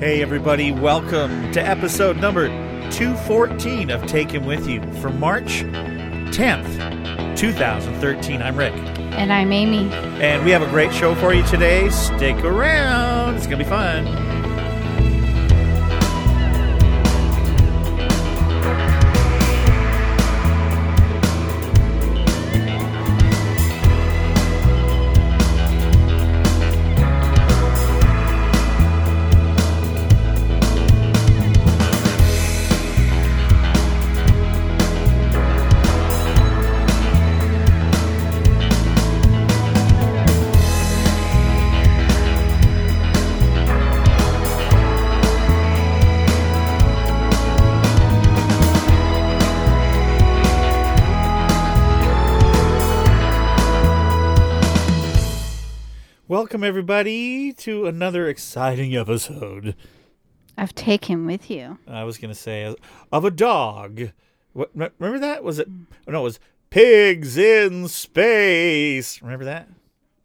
Hey, everybody, welcome to episode number 214 of Take Him With You for March 10th, 2013. I'm Rick, And I'm Amy. and we have a great show for you today. Stick around, it's going to be fun. Everybody, to another exciting episode. I've taken with you. I was going to say, of a dog. What, remember that? Was it? Oh, no, it was Pigs in Space. Remember that?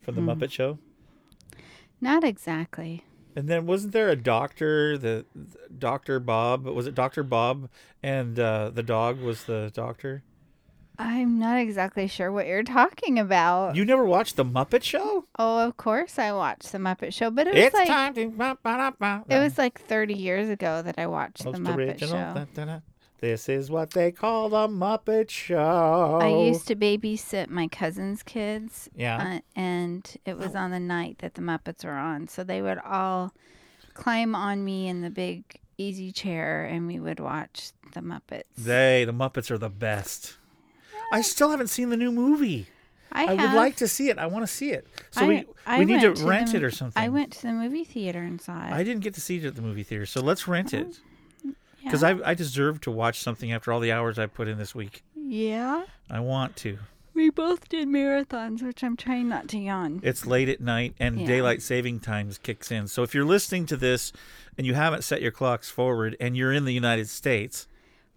From the Muppet Show? Not exactly. And then wasn't there a doctor, the, the Doctor Bob? Was it Doctor Bob, and uh, the dog was the doctor? I'm not exactly sure what you're talking about. You never watched the Muppet Show? oh, of course I watched the Muppet Show, but it was It's like time to. ba- ba- ba- it was like 30 years ago that I watched Most the Muppet original. Show. da- da- da. This is what they call the Muppet Show. I used to babysit my cousin's kids, Yeah. uh, and it was on the night that the Muppets were on. So they would all climb on me in the big easy chair, and we would watch the Muppets. They, the Muppets, are the best. I still haven't seen the new movie. I, I, would have. like to see it. I want to see it. So I- we I we need to went to rent the- it or something. I went to the movie theater and saw it. I didn't get to see it at the movie theater, so let's rent oh, it because Yeah. I I deserve to watch something after all the hours I put in this week. Yeah. I want to. We both did marathons, which I'm trying not to yawn. It's late at night and Yeah. daylight saving times kicks in. So if you're listening to this and you haven't set your clocks forward and you're in the United States,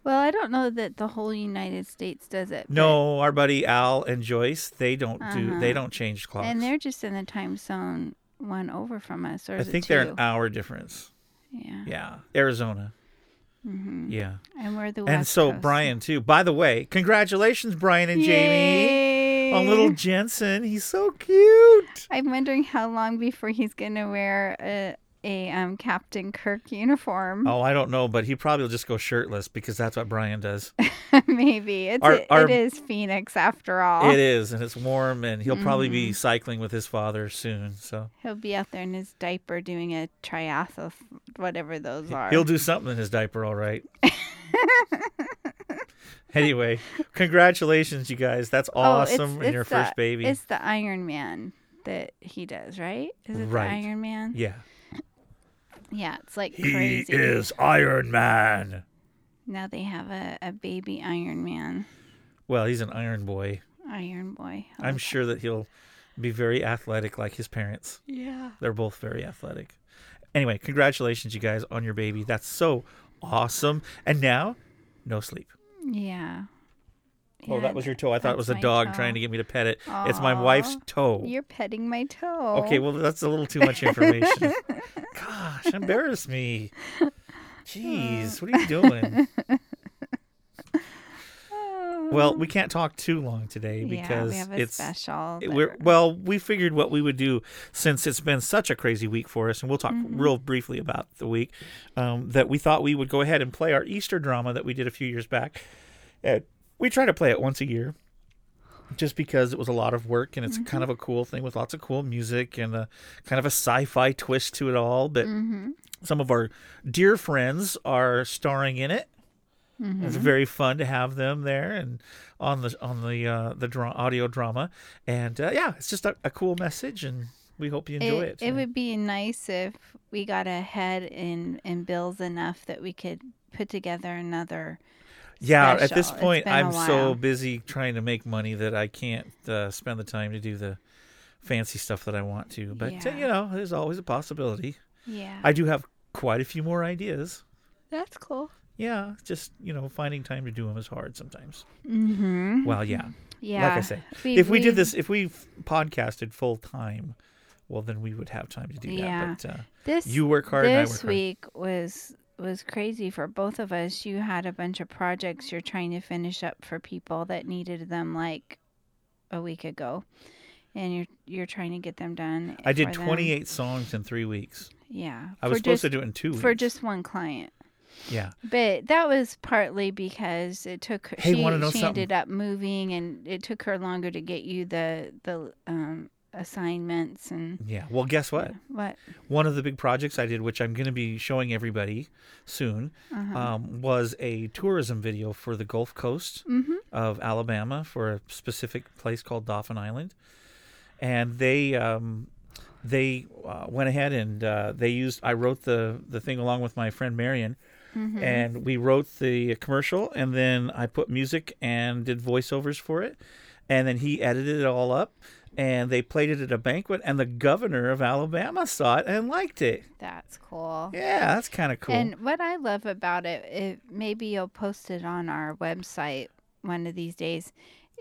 Well, I don't know that the whole United States does it. no, our buddy Al and Joyce, they don't do Uh-huh. they don't change clocks. And they're just in the time zone one over from us, or I think they're an hour difference. Yeah. Yeah, Arizona. hmm Yeah. And we're the and so Coast. Brian too. By the way, congratulations, Brian and Jamie, on little Jensen. He's so cute. I'm wondering how long before he's gonna wear a a um, Captain Kirk uniform. Oh, I don't know, but he probably will just go shirtless because that's what Brian does. Maybe it's Our- our- it is Phoenix after all. It is, and it's warm, and he'll probably be Mm-hmm. cycling with his father soon. So He'll be out there in his diaper doing a triathlon, whatever those are. he'll do something in his diaper, all right. anyway, congratulations, you guys. That's Oh, it's- awesome, and your it's first baby. It's the Iron Man that he does, right? Is it Right. the Iron Man? Yeah, Yeah, it's like he crazy. is Iron Man. Now they have a, a baby Iron Man, Well, he's an Iron Boy. Iron Boy. I I'm like sure that he'll be very athletic like his parents. Yeah. They're both very athletic. Anyway, congratulations, you guys, on your baby. That's so awesome. And now, no sleep. Yeah. Oh, that was your toe. I thought it was a dog toe. trying to get me to pet it. It's my wife's toe. You're petting my toe. Okay, well, that's a little too much information. Gosh, embarrass me. Jeez, what are you doing? Well, we can't talk too long today yeah, because we have a it's special. we're well we figured what we would do since it's been such a crazy week for us and we'll talk Mm-hmm. real briefly about the week um, that we thought we would go ahead and play our easter drama that we did a few years back uh, we try to play it once a year just because it was a lot of work and it's kind of a cool thing with lots of cool music and a kind of a sci-fi twist to it all but Mm-hmm. some of our dear friends are starring in it Mm-hmm. it's very fun to have them there and on the on the uh, the dra- audio drama, and uh, yeah, it's just a, a cool message, and we hope you enjoy it. it, would be nice if we got ahead in in bills enough that we could put together another. Yeah, at this point, I'm so busy trying to make money that I can't uh, spend the time to do the fancy stuff that I want to. But uh, Yeah. you know, there's always a possibility. Yeah, I do have quite a few more ideas. that's cool. Yeah, just you know, finding time to do them is hard sometimes. Mm-hmm. Well, yeah. Yeah. Like I say, We- if we we- did this, if we podcasted full time, well, then we would have time to do Yeah. that. But uh, This you work hard, and I work this hard. week was was crazy for both of us. You had a bunch of projects you're trying to finish up for people that needed them like a week ago, and you're you're trying to get them done. I did for them. 28 songs in three weeks. Yeah, I was supposed just, to do it in two weeks. for just one client. yeah. But that was partly because it took. Hey, she, she ended up moving, and it took her longer to get you the the um, assignments and Yeah. Well, guess what? what. One of the big projects I did, which I'm going to be showing everybody soon, Uh-huh. um, was a tourism video for the Gulf Coast Mm-hmm. of Alabama for a specific place called Dauphin Island, and they um, they uh, went ahead and uh, they used. I wrote the the thing along with my friend Marion, Mm-hmm. and we wrote the commercial, and then I put music and did voiceovers for it, and then he edited it all up. And they played it at a banquet, and the governor of Alabama saw it and liked it. That's cool. Yeah, that's kind of cool. And what I love about it, it, maybe you'll post it on our website one of these days,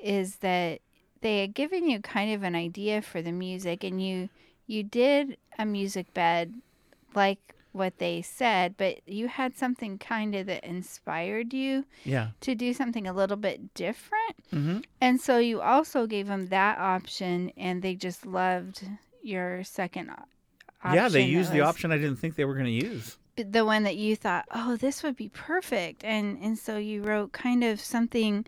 is that they had given you kind of an idea for the music, and you you did a music bed like what they said, but you had something kind of that inspired you yeah. to do something a little bit different. hmm And so you also gave them that option, and they just loved your second option. Yeah, they used the option I didn't think they were going to use. the one that you thought, oh, this would be perfect, and and so you wrote kind of something.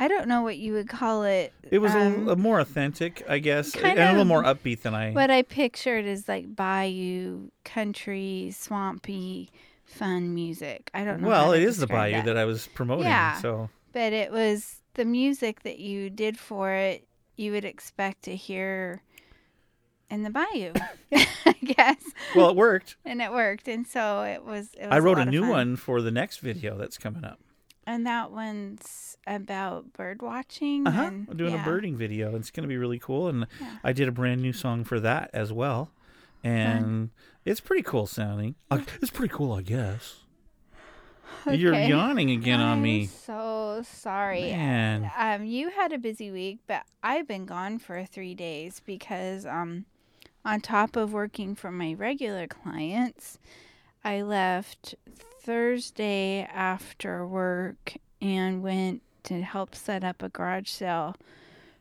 I don't know what you would call it. It was um, a, a more authentic, I guess, and a little more upbeat than I. what I pictured is like bayou, country, swampy, fun music. I don't know. well, it is the Bayou that. I was promoting. Yeah. So but it was the music that you did for it. You would expect to hear in the bayou, I guess, well, it worked. and it worked, and so it was. It was I wrote a of new fun. one for the next video that's coming up. And that one's about bird watching. Uh huh. I'm doing yeah. a birding video. It's going to be really cool, and Yeah. I did a brand new song for that as well, and it's pretty cool sounding. Uh, it's pretty cool, I guess. You're yawning again on I'm me, So sorry. man. Um, you had a busy week, but I've been gone for three days because um, on top of working for my regular clients, I left Thursday after work and went to help set up a garage sale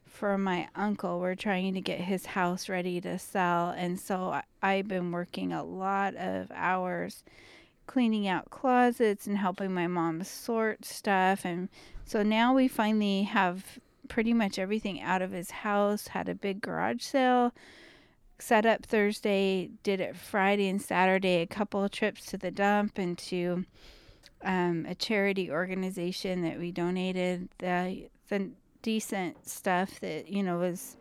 for my uncle. We're trying to get his house ready to sell, and so I've been working a lot of hours cleaning out closets and helping my mom sort stuff and so now we finally have pretty much everything out of his house had a big garage sale set up thursday did it friday and saturday a couple of trips to the dump and to um, a charity organization that we donated the, the decent stuff that you know was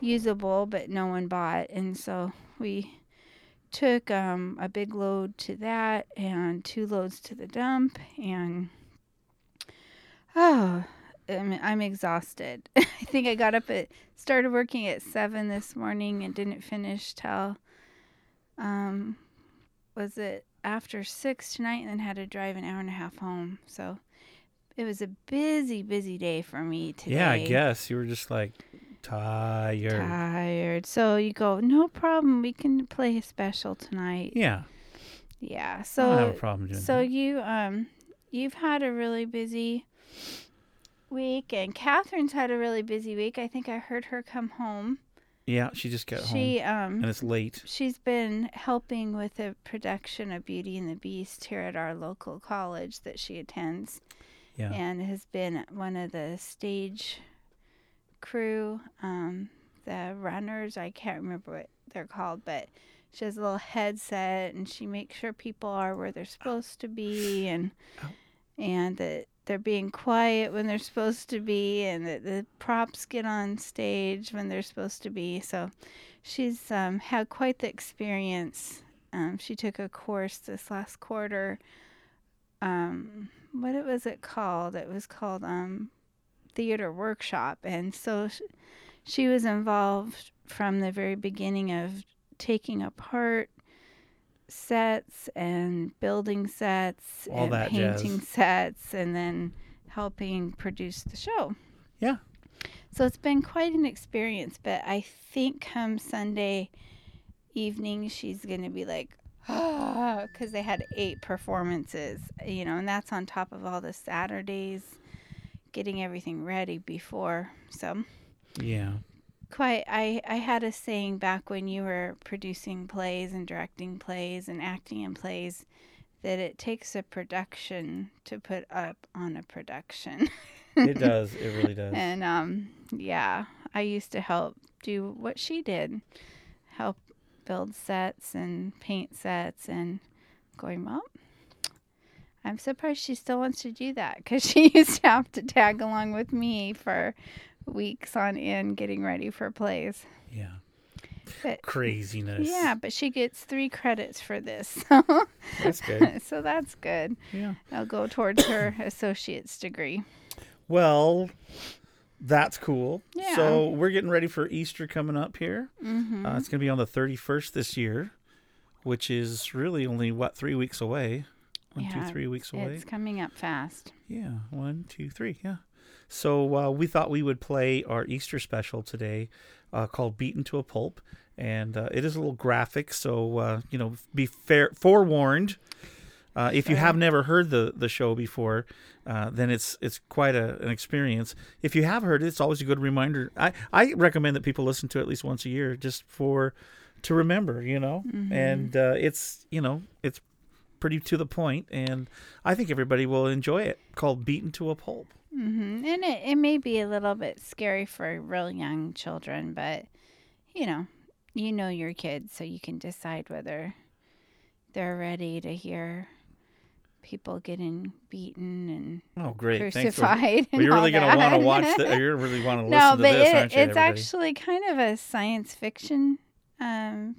usable but no one bought. And so we took um, a big load to that and two loads to the dump and oh I'm, I'm exhausted. I think i got up at started working at seven this morning and didn't finish till um was it after six tonight and then had to drive an hour and a half home. So it was a busy busy day for me today Yeah, I guess. You were just like tired. tired. So you go no problem. We can play a special tonight. Yeah, yeah I so don't have a problem doing So that. you um you've had a really busy week and Catherine's had a really busy week. I think I heard her come home. Yeah, she just got home, She um and it's late. she's been helping with a production of Beauty and the Beast here at our local college that she attends Yeah, and has been one of the stage crew um the runners I can't remember what they're called but she has a little headset and she makes sure people are where they're supposed to be and Ow. and that they're being quiet when they're supposed to be and that the props get on stage when they're supposed to be. So she's um, had quite the experience. Um, she took a course this last quarter. Um, what it was it called? It was called um, theater workshop. And so sh- she was involved from the very beginning of taking apart sets and building sets All and that jazz. painting sets and then helping produce the show. Yeah. So it's been quite an experience, but I think come Sunday evening she's going to be like, because they had eight performances, you know, and that's on top of all the Saturdays, getting everything ready before. So, Yeah. Quite, I, I had a saying back when you were producing plays and directing plays and acting in plays that it takes a production to put up on a production. It does. It really does. And um, yeah, I used to help do what she did, help build sets and paint sets, and going well. I'm surprised she still wants to do that because she used to have to tag along with me for weeks on end getting ready for plays. Yeah. But Craziness. yeah, but she gets three credits for this, so That's good. so that's good. Yeah. I'll go towards her associate's degree. Well, that's cool. Yeah. So we're getting ready for Easter coming up here. Mm-hmm. Uh, it's going to be on the 31st this year, which is really only, what, three weeks away? One, two, three weeks away. It's coming up fast. Yeah, one, two, three. Yeah. So uh, we thought we would play our Easter special today, uh, called "Beaten to a Pulp," and uh, it is a little graphic. So uh, you know, be fair, forewarned. Uh, if you have never heard the the show before, uh, then it's it's quite a, an experience. If you have heard it, it's always a good reminder. I I recommend that people listen to it at least once a year, just for to remember. You know, and uh, it's you know it's pretty to the point, and I think everybody will enjoy it. Called "Beaten to a Pulp." Hmm And it, it may be a little bit scary for real young children, but you know, you know your kids, so you can decide whether they're ready to hear people getting beaten and Oh, great! For, crucified. well, you're really going to want to watch the. You're really want to listen no, to this, it, aren't you? it's everybody? actually kind of a science fiction. Um,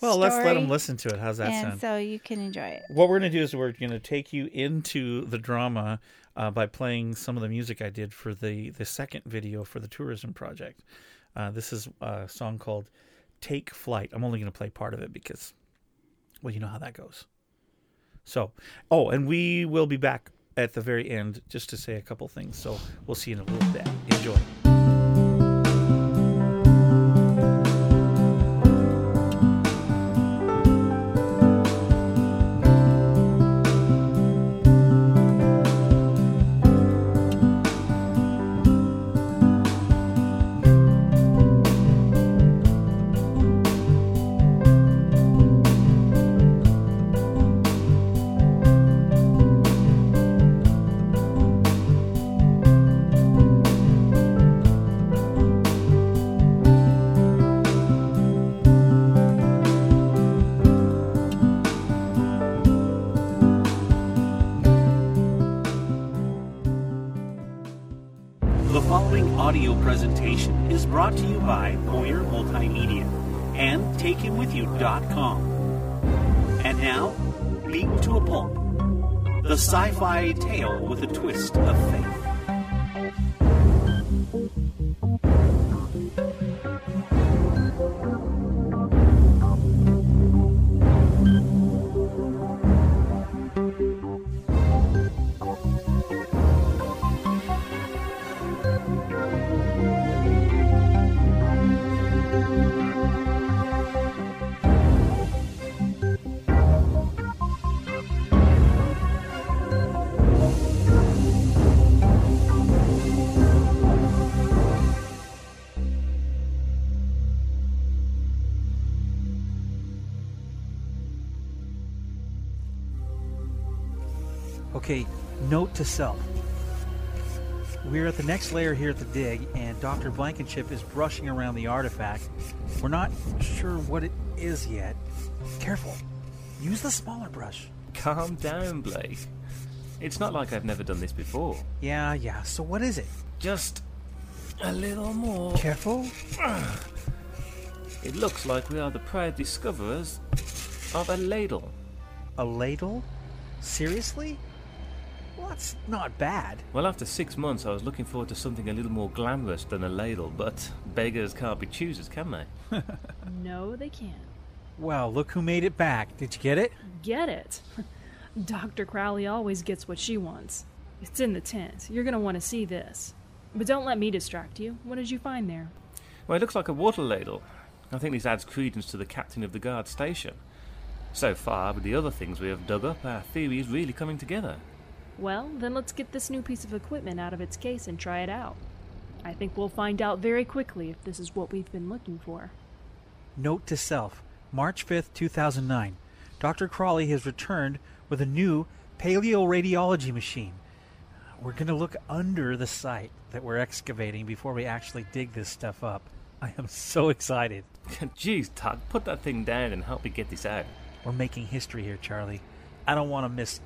well, let's let them listen to it. How's that and sound? so you can enjoy it. what we're going to do is we're going to take you into the drama uh, by playing some of the music I did for the the second video for the tourism project. Uh, this is a song called "Take Flight." I'm only going to play part of it because, well, you know how that goes. So, oh, and we will be back at the very end just to say a couple things. So we'll see you in a little bit. Enjoy. To self. We're at the next layer here at the dig, and Dr. Blankenship is brushing around the artifact. We're not sure what it is yet. Careful. Use the smaller brush. Calm down, Blake. It's not like I've never done this before. Yeah, yeah. So what is it? Just a little more. Careful. It looks like we are the proud discoverers of a ladle. A ladle? Seriously? Well, that's not bad. Well, after six months, I was looking forward to something a little more glamorous than a ladle, but beggars can't be choosers, can they? No, they can't. Well, look who made it back. Did you get it? Get it? Dr. Crowley always gets what she wants. It's in the tent. You're going to want to see this. But don't let me distract you. What did you find there? Well, it looks like a water ladle. I think this adds credence to the captain of the guard station. So far, with the other things we have dug up, our theory is really coming together. Well, then let's get this new piece of equipment out of its case and try it out. I think we'll find out very quickly if this is what we've been looking for. Note to self March 5th, 2009. Dr. Crawley has returned with a new paleoradiology machine. We're going to look under the site that we're excavating before we actually dig this stuff up. I am so excited. Jeez, Todd, put that thing down and help me get this out. We're making history here, Charlie. I don't want to miss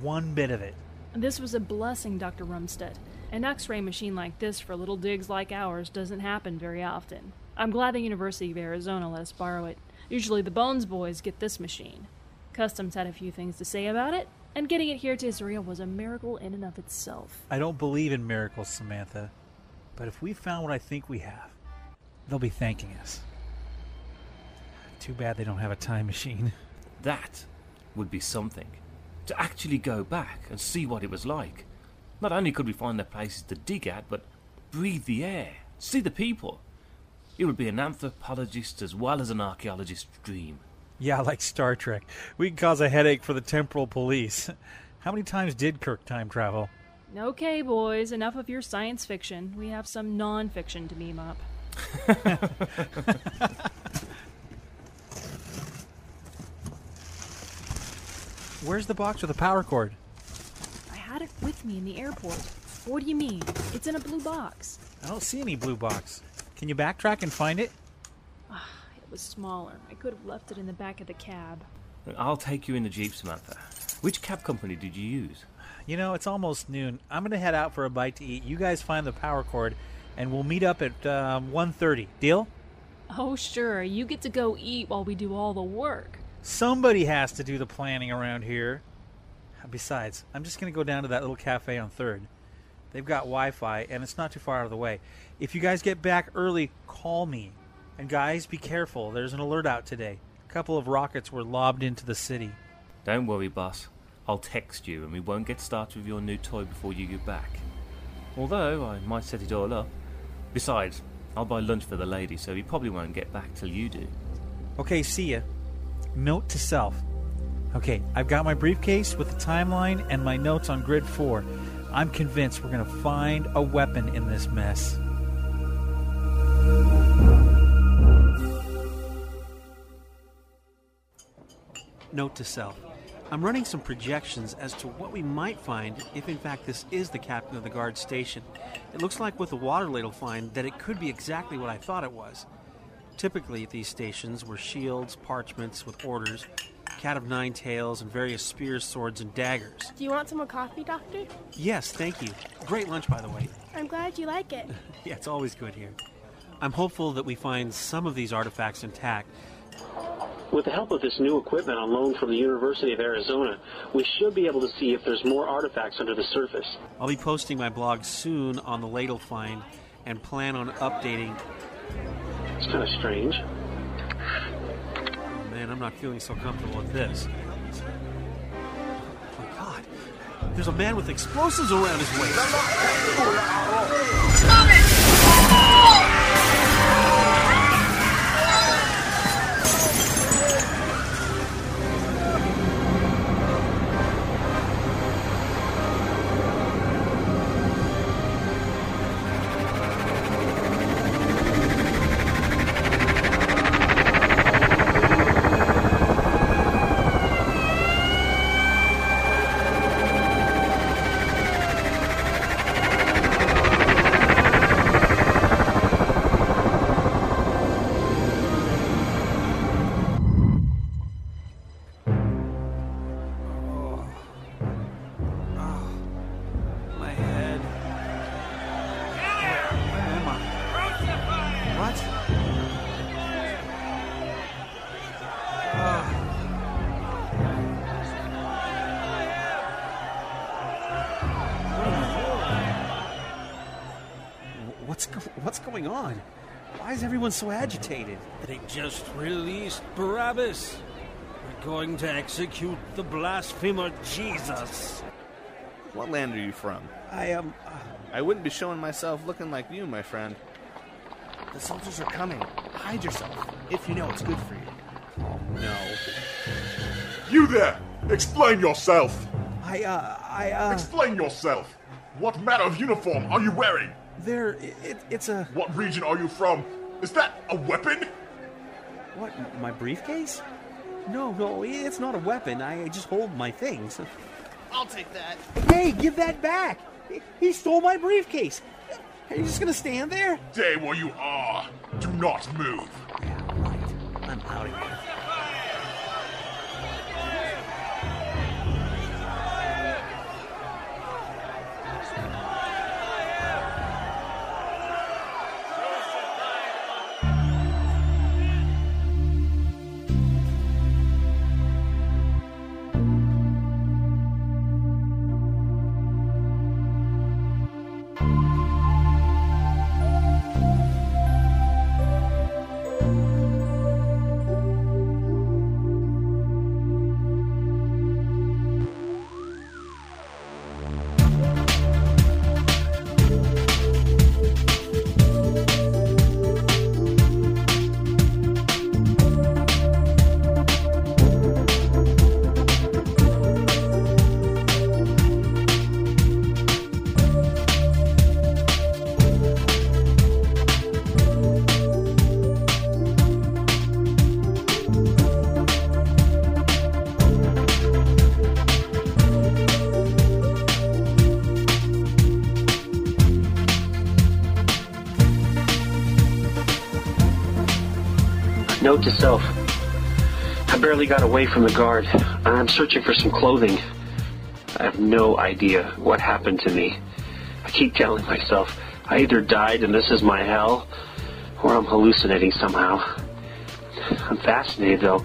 one bit of it. This was a blessing, Dr. Rumstead. An x ray machine like this for little digs like ours doesn't happen very often. I'm glad the University of Arizona let us borrow it. Usually the Bones boys get this machine. Customs had a few things to say about it, and getting it here to Israel was a miracle in and of itself. I don't believe in miracles, Samantha. But if we found what I think we have, they'll be thanking us. Too bad they don't have a time machine. That would be something. To actually go back and see what it was like. Not only could we find the places to dig at, but breathe the air, see the people. It would be an anthropologist as well as an archaeologist's dream. Yeah, like Star Trek. We can cause a headache for the temporal police. How many times did Kirk time travel? Okay, boys, enough of your science fiction. We have some non fiction to meme up. Where's the box with the power cord? I had it with me in the airport. What do you mean? It's in a blue box. I don't see any blue box. Can you backtrack and find it? It was smaller. I could have left it in the back of the cab. I'll take you in the Jeep, Samantha. Which cab company did you use? You know, it's almost noon. I'm going to head out for a bite to eat. You guys find the power cord, and we'll meet up at um, 1.30. Deal? Oh, sure. You get to go eat while we do all the work. Somebody has to do the planning around here. Besides, I'm just going to go down to that little cafe on 3rd. They've got Wi Fi, and it's not too far out of the way. If you guys get back early, call me. And guys, be careful. There's an alert out today. A couple of rockets were lobbed into the city. Don't worry, boss. I'll text you and we won't get started with your new toy before you get back. Although, I might set it all up. Besides, I'll buy lunch for the lady, so he probably won't get back till you do. Okay, see ya. Note to self. Okay, I've got my briefcase with the timeline and my notes on grid 4. I'm convinced we're going to find a weapon in this mess. Note to self. I'm running some projections as to what we might find if, in fact, this is the captain of the guard station. It looks like with the water ladle find that it could be exactly what I thought it was. Typically, at these stations were shields, parchments with orders, cat of nine tails, and various spears, swords, and daggers. Do you want some more coffee, Doctor? Yes, thank you. Great lunch, by the way. I'm glad you like it. Yeah, it's always good here. I'm hopeful that we find some of these artifacts intact. With the help of this new equipment on loan from the University of Arizona, we should be able to see if there's more artifacts under the surface. I'll be posting my blog soon on the ladle find and plan on updating. It's kind of strange. Oh man, I'm not feeling so comfortable with this. Oh my god. There's a man with explosives around his waist. My going on? Why is everyone so agitated? They just released Barabbas. We're going to execute the blasphemer Jesus. What land are you from? I am. I wouldn't be showing myself looking like you, my friend. The soldiers are coming. Hide yourself. if you know it's good for you. No. You there! Explain yourself! I, uh, I, uh. Explain yourself! What manner of uniform are you wearing? There, it, it's a. What region are you from? Is that a weapon? What, my briefcase? No, no, it's not a weapon. I just hold my things. I'll take that. Hey, give that back! He stole my briefcase! Are you just gonna stand there? Stay where you are. Do not move. Yeah, right. I'm out of here. To self. I barely got away from the guard. I'm searching for some clothing. I have no idea what happened to me. I keep telling myself I either died and this is my hell, or I'm hallucinating somehow. I'm fascinated, though,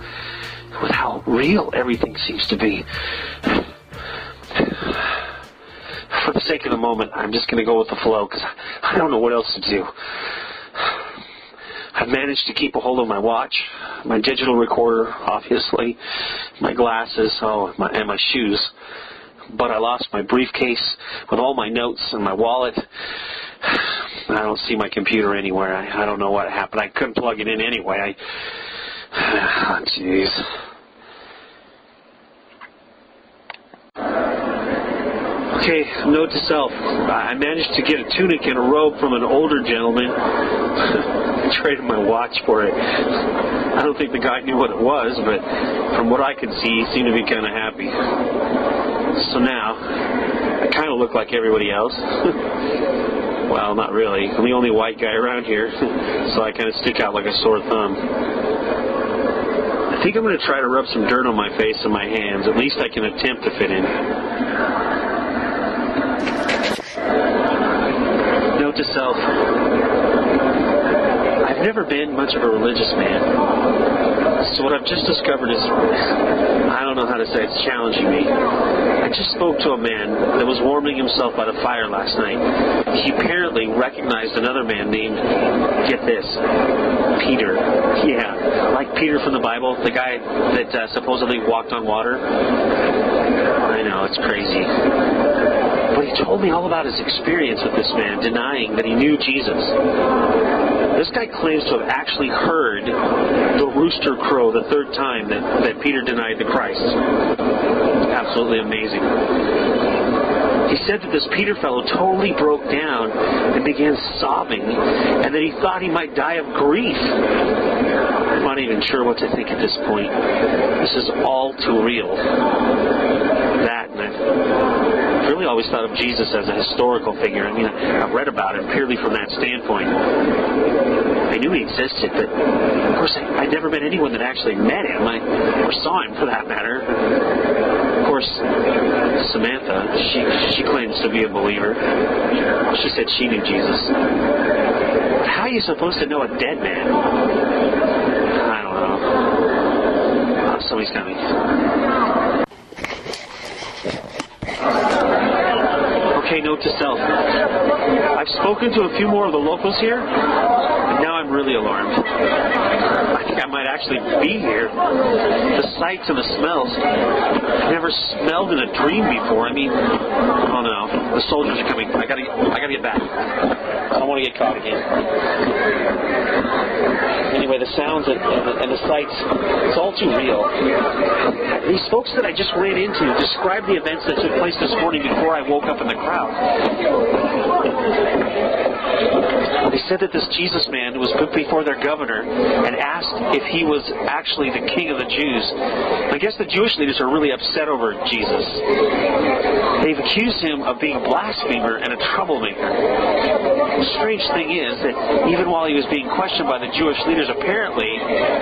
with how real everything seems to be. For the sake of the moment, I'm just going to go with the flow because I don't know what else to do. I've managed to keep a hold of my watch, my digital recorder, obviously, my glasses, oh, my, and my shoes. But I lost my briefcase with all my notes and my wallet. I don't see my computer anywhere. I, I don't know what happened. I couldn't plug it in anyway. I, oh, jeez. Okay, note to self. I managed to get a tunic and a robe from an older gentleman. I traded my watch for it. I don't think the guy knew what it was, but from what I could see, he seemed to be kind of happy. So now, I kind of look like everybody else. well, not really. I'm the only white guy around here, so I kind of stick out like a sore thumb. I think I'm going to try to rub some dirt on my face and my hands. At least I can attempt to fit in. Note to self. I've never been much of a religious man. So what I've just discovered is, I don't know how to say it's challenging me. I just spoke to a man that was warming himself by the fire last night. He apparently recognized another man named, get this, Peter. Yeah, like Peter from the Bible, the guy that uh, supposedly walked on water. I know, it's crazy. But he told me all about his experience with this man, denying that he knew Jesus. This guy claims to have actually heard the rooster crow the third time that, that Peter denied the Christ. Absolutely amazing. He said that this Peter fellow totally broke down and began sobbing, and that he thought he might die of grief. I'm not even sure what to think at this point. This is all too real. That, and I've really always thought of Jesus as a historical figure. I mean, I've read about him purely from that standpoint. I knew he existed, but of course, I'd never met anyone that actually met him, I, or saw him for that matter. Of course, Samantha, she she claims to be a believer. She said she knew Jesus. How are you supposed to know a dead man? I don't know. Oh, somebody's coming. Okay, note to self. I've spoken to a few more of the locals here, and now I'm really alarmed. I think I might actually be here. The sights and the smells. I've never smelled in a dream before. I mean, oh no, the soldiers are coming. I gotta, I gotta get back. I don't want to get caught again. Anyway, the sounds and, and, and the sights, it's all too real. These folks that I just ran into described the events that took place this morning before I woke up in the crowd. They said that this Jesus man was put before their governor and asked if he was actually the king of the Jews. I guess the Jewish leaders are really upset over Jesus. They've accused him of being a blasphemer and a troublemaker. The strange thing is that even while he was being questioned by the Jewish leaders, apparently,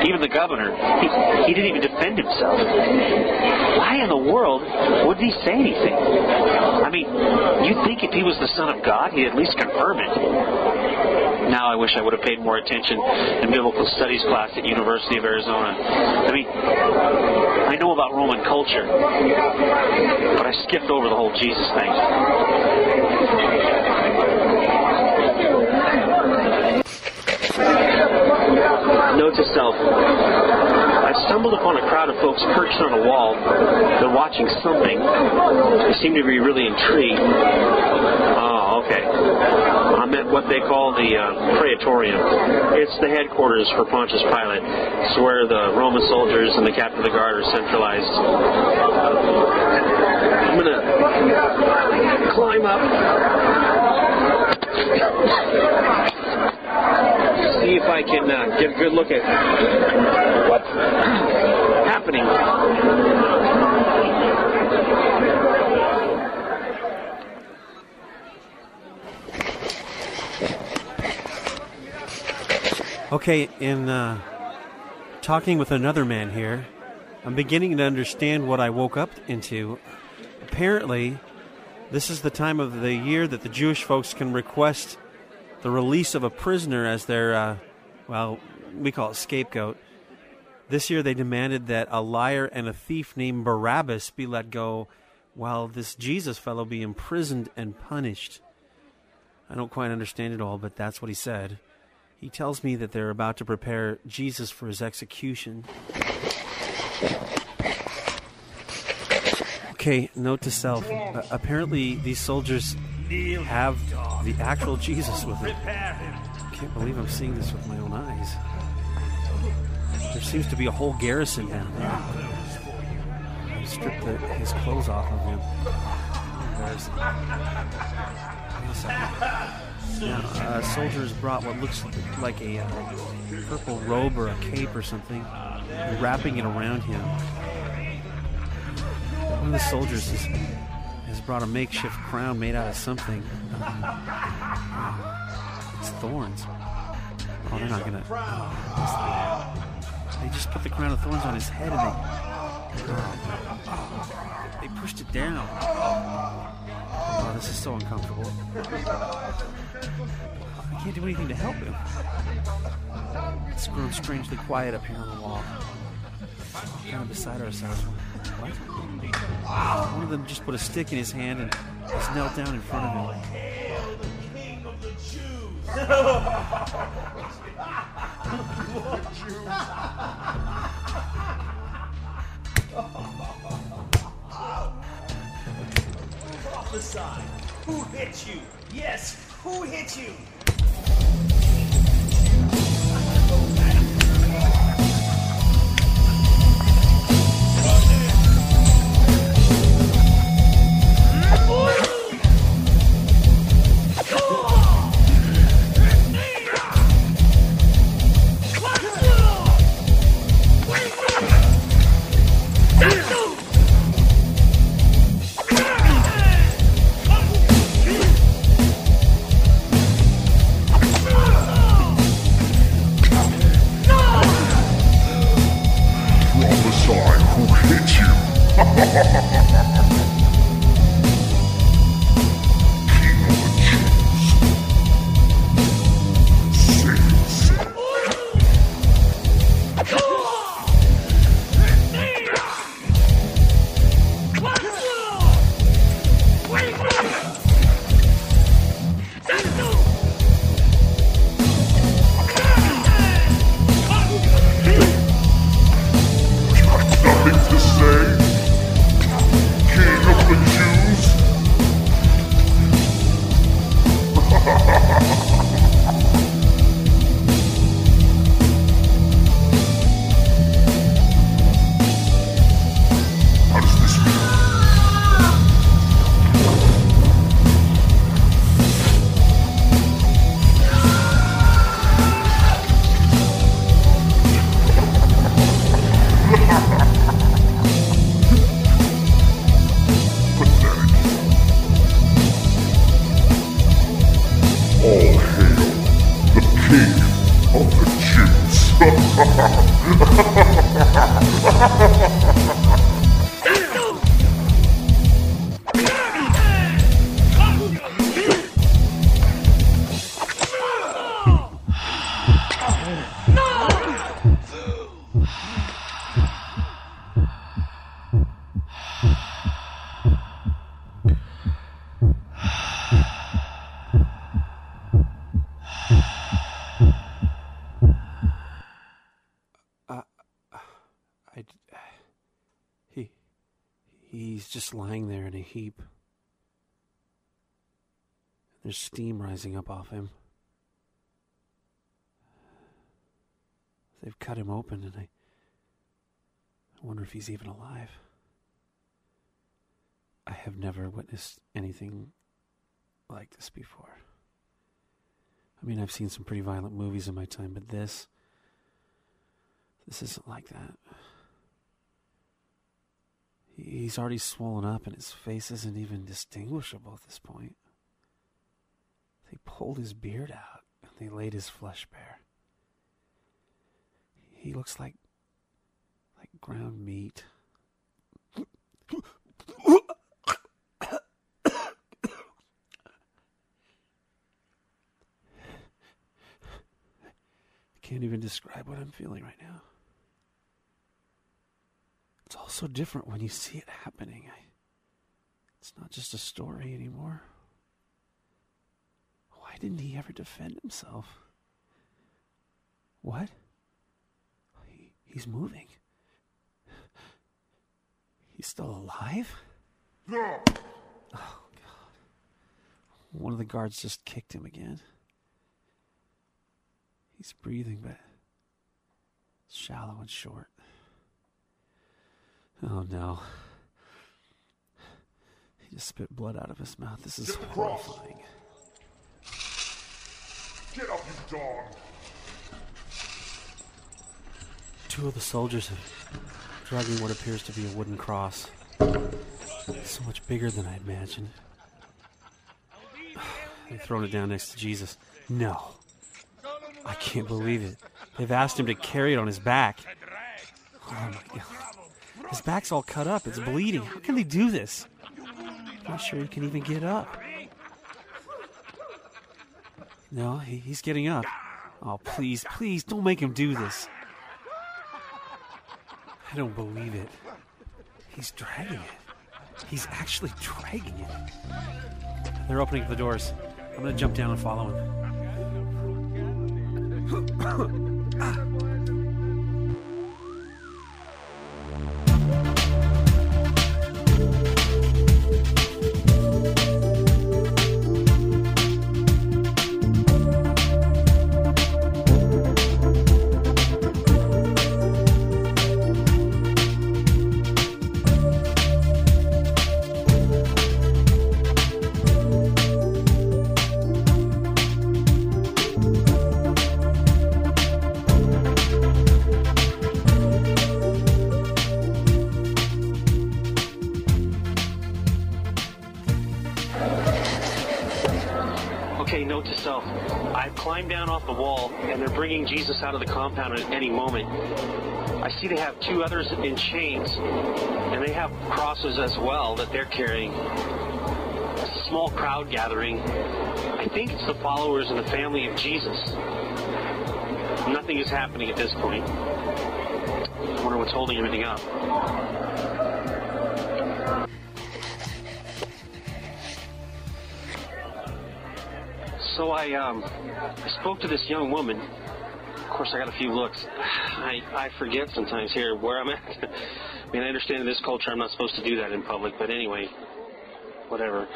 even the governor, he, he didn't even defend himself. Why in the world wouldn't he say anything? I mean, you'd think if he was the Son of God, he'd at least confirm it. Now I wish I would have paid more attention in biblical studies class at University of Arizona. I mean, I know about Roman culture, but I skipped over the whole Jesus thing. Note to self. Stumbled upon a crowd of folks perched on a wall. They're watching something. They seem to be really intrigued. Oh, okay. I'm at what they call the uh, Praetorium. It's the headquarters for Pontius Pilate. It's where the Roman soldiers and the captain of the guard are centralized. I'm gonna climb up. See if I can uh, get a good look at what's happening. Okay, in uh, talking with another man here, I'm beginning to understand what I woke up into. Apparently, this is the time of the year that the Jewish folks can request the release of a prisoner as their, uh, well, we call it scapegoat. This year they demanded that a liar and a thief named Barabbas be let go while this Jesus fellow be imprisoned and punished. I don't quite understand it all, but that's what he said. He tells me that they're about to prepare Jesus for his execution. Okay, note to self. Uh, apparently, these soldiers have the actual Jesus with them. Can't believe I'm seeing this with my own eyes. There seems to be a whole garrison down there. They stripped the, his clothes off of him. There's. Now, uh, soldiers brought what looks like a uh, purple robe or a cape or something, wrapping it around him. One of the soldiers has, brought a makeshift crown made out of something. Um, it's thorns. Oh, they're not gonna. They just put the crown of thorns on his head and they. Oh, they pushed it down. Oh, this is so uncomfortable. I can't do anything to help him. It's grown strangely quiet up here on the wall. We're kind of beside ourselves. What? One of them just put a stick in his hand and just knelt down in front of him. Prophesy. Who hit you? Yes, who hit you? There's steam rising up off him. They've cut him open, and I, I wonder if he's even alive. I have never witnessed anything like this before. I mean, I've seen some pretty violent movies in my time, but this. This isn't like that. He's already swollen up, and his face isn't even distinguishable at this point. They pulled his beard out, and they laid his flesh bare. He looks like. like ground meat. I can't even describe what I'm feeling right now. It's all so different when you see it happening. I, it's not just a story anymore. Why didn't he ever defend himself? What? He, he's moving. He's still alive? No. Oh, God. One of the guards just kicked him again. He's breathing, but it's shallow and short. Oh no. He just spit blood out of his mouth. This is horrifying. Get up, you dog. Two of the soldiers are dragging what appears to be a wooden cross. So much bigger than I imagined. They've thrown it down next to Jesus. No. I can't believe it. They've asked him to carry it on his back. Oh my god. His back's all cut up. It's bleeding. How can they do this? I'm not sure he can even get up. No, he, he's getting up. Oh, please, please, don't make him do this. I don't believe it. He's dragging it. He's actually dragging it. They're opening the doors. I'm gonna jump down and follow him. Ah. Out of the compound at any moment. I see they have two others in chains, and they have crosses as well that they're carrying. It's a small crowd gathering. I think it's the followers and the family of Jesus. Nothing is happening at this point. I wonder what's holding everything up. So I um I spoke to this young woman. Of course, I got a few looks. I I forget sometimes here where I'm at. I mean, I understand in this culture I'm not supposed to do that in public, but anyway, whatever.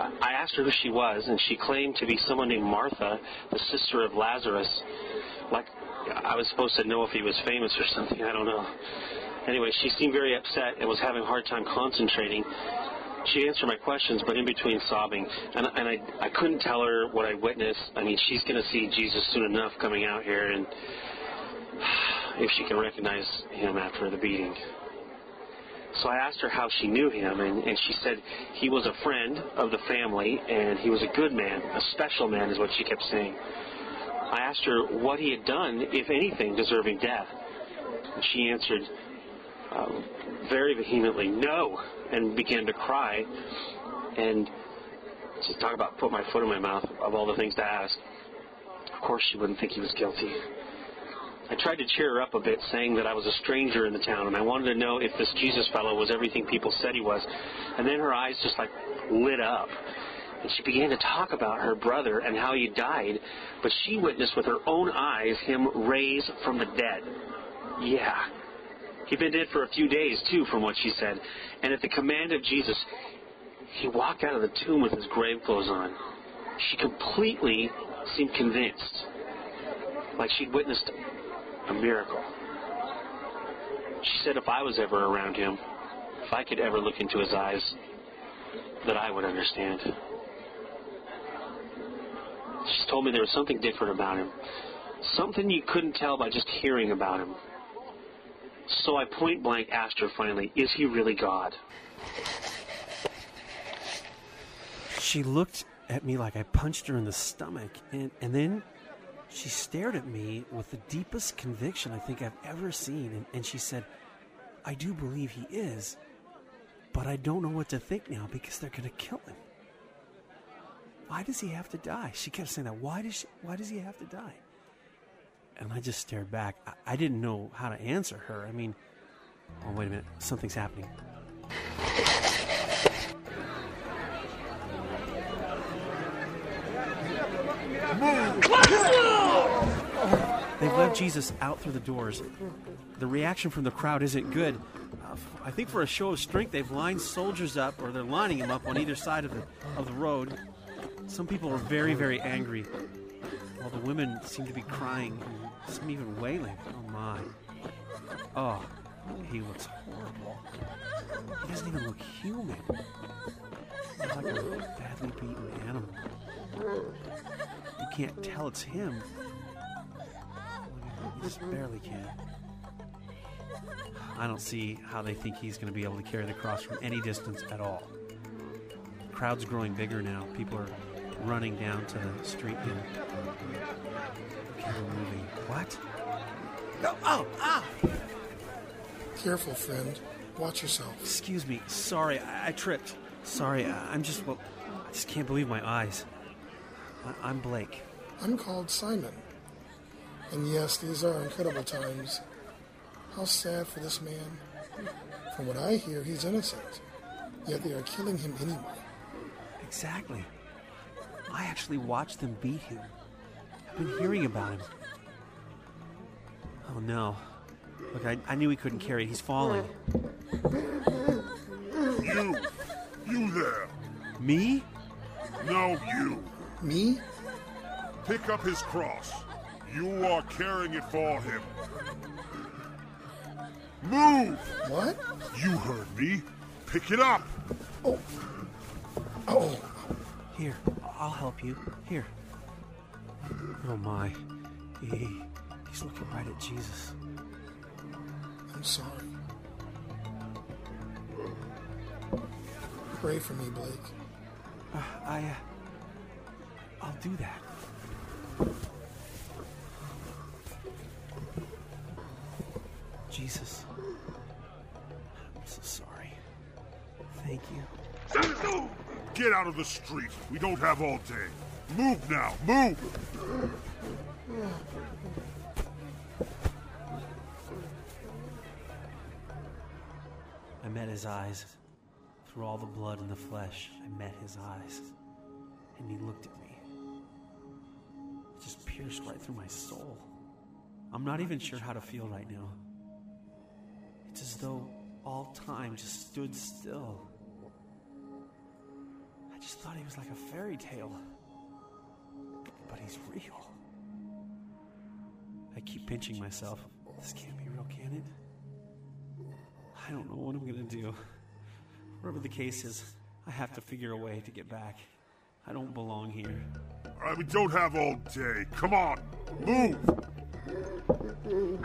I I asked her who she was, and she claimed to be someone named Martha, the sister of Lazarus. Like I was supposed to know if he was famous or something. I don't know. Anyway, she seemed very upset and was having a hard time concentrating. She answered my questions, but in between sobbing, and, and I, I couldn't tell her what I witnessed. I mean, she's going to see Jesus soon enough coming out here, and if she can recognize him after the beating. So I asked her how she knew him, and, and she said he was a friend of the family, and he was a good man, a special man, is what she kept saying. I asked her what he had done, if anything, deserving death. And she answered um, very vehemently, no, and began to cry. And to talk about put my foot in my mouth of all the things to ask. Of course, she wouldn't think he was guilty. I tried to cheer her up a bit, saying that I was a stranger in the town, and I wanted to know if this Jesus fellow was everything people said he was. And then her eyes just like lit up. And she began to talk about her brother and how he died, but she witnessed with her own eyes him raise from the dead. Yeah, He'd been dead for a few days, too, from what she said. And at the command of Jesus, he walked out of the tomb with his grave clothes on. She completely seemed convinced, like she'd witnessed a miracle. She said if I was ever around him, if I could ever look into his eyes, that I would understand. She's told me there was something different about him. Something you couldn't tell by just hearing about him. So I point blank asked her finally, is he really God? She looked at me like I punched her in the stomach, and, and then she stared at me with the deepest conviction I think I've ever seen, and, and she said, I do believe he is, but I don't know what to think now because they're going to kill him. Why does he have to die? She kept saying that. Why does she, why does he have to die? And I just stared back. I, I didn't know how to answer her. I mean, oh wait a minute, something's happening. They've led Jesus out through the doors. The reaction from the crowd isn't good. Uh, I think for a show of strength, they've lined soldiers up, or they're lining them up on either side of the of the road. Some people are very, very angry, while the women seem to be crying, and some even wailing. Oh my! Oh, he looks horrible. He doesn't even look human. He's like a badly beaten animal. You can't tell it's him. You just barely can. I don't see how they think he's going to be able to carry the cross from any distance at all. The crowd's growing bigger now. People are running down to the street. Okay, we're moving. What? No! Oh! Ah! Careful, friend. Watch yourself. Excuse me. Sorry, I, I tripped. Sorry, I, I'm just well. I just can't believe my eyes. I, I'm Blake. I'm called Simon. And yes, these are incredible times. How sad for this man. From what I hear, he's innocent. Yet they are killing him anyway. Exactly. I actually watched them beat him. I've been hearing about him. Oh no. Look, I, I knew he couldn't carry it. He's falling. You! You there! Me? No, you! Me? Pick up his cross. You are carrying it for him. Move! What? You heard me. Pick it up! Oh. Oh. Here, I'll help you. Here. Oh my. He, he's looking right at Jesus. I'm sorry. Pray for me, Blake. Uh, I. Uh, I'll do that. Jesus. I'm so sorry. Thank you. Get out of the street. We don't have all day. Move now. Move! I met his eyes. Through all the blood and the flesh, I met his eyes. And he looked at me. It just pierced right through my soul. I'm not even sure how to feel right now. It's as though all time just stood still. I just thought he was like a fairy tale. But he's real. I keep pinching myself. This can't be real, can it? I don't know what I'm gonna do. Whatever the case is, I have to figure a way to get back. I don't belong here. All right, we don't have all day. Come on. Move! Move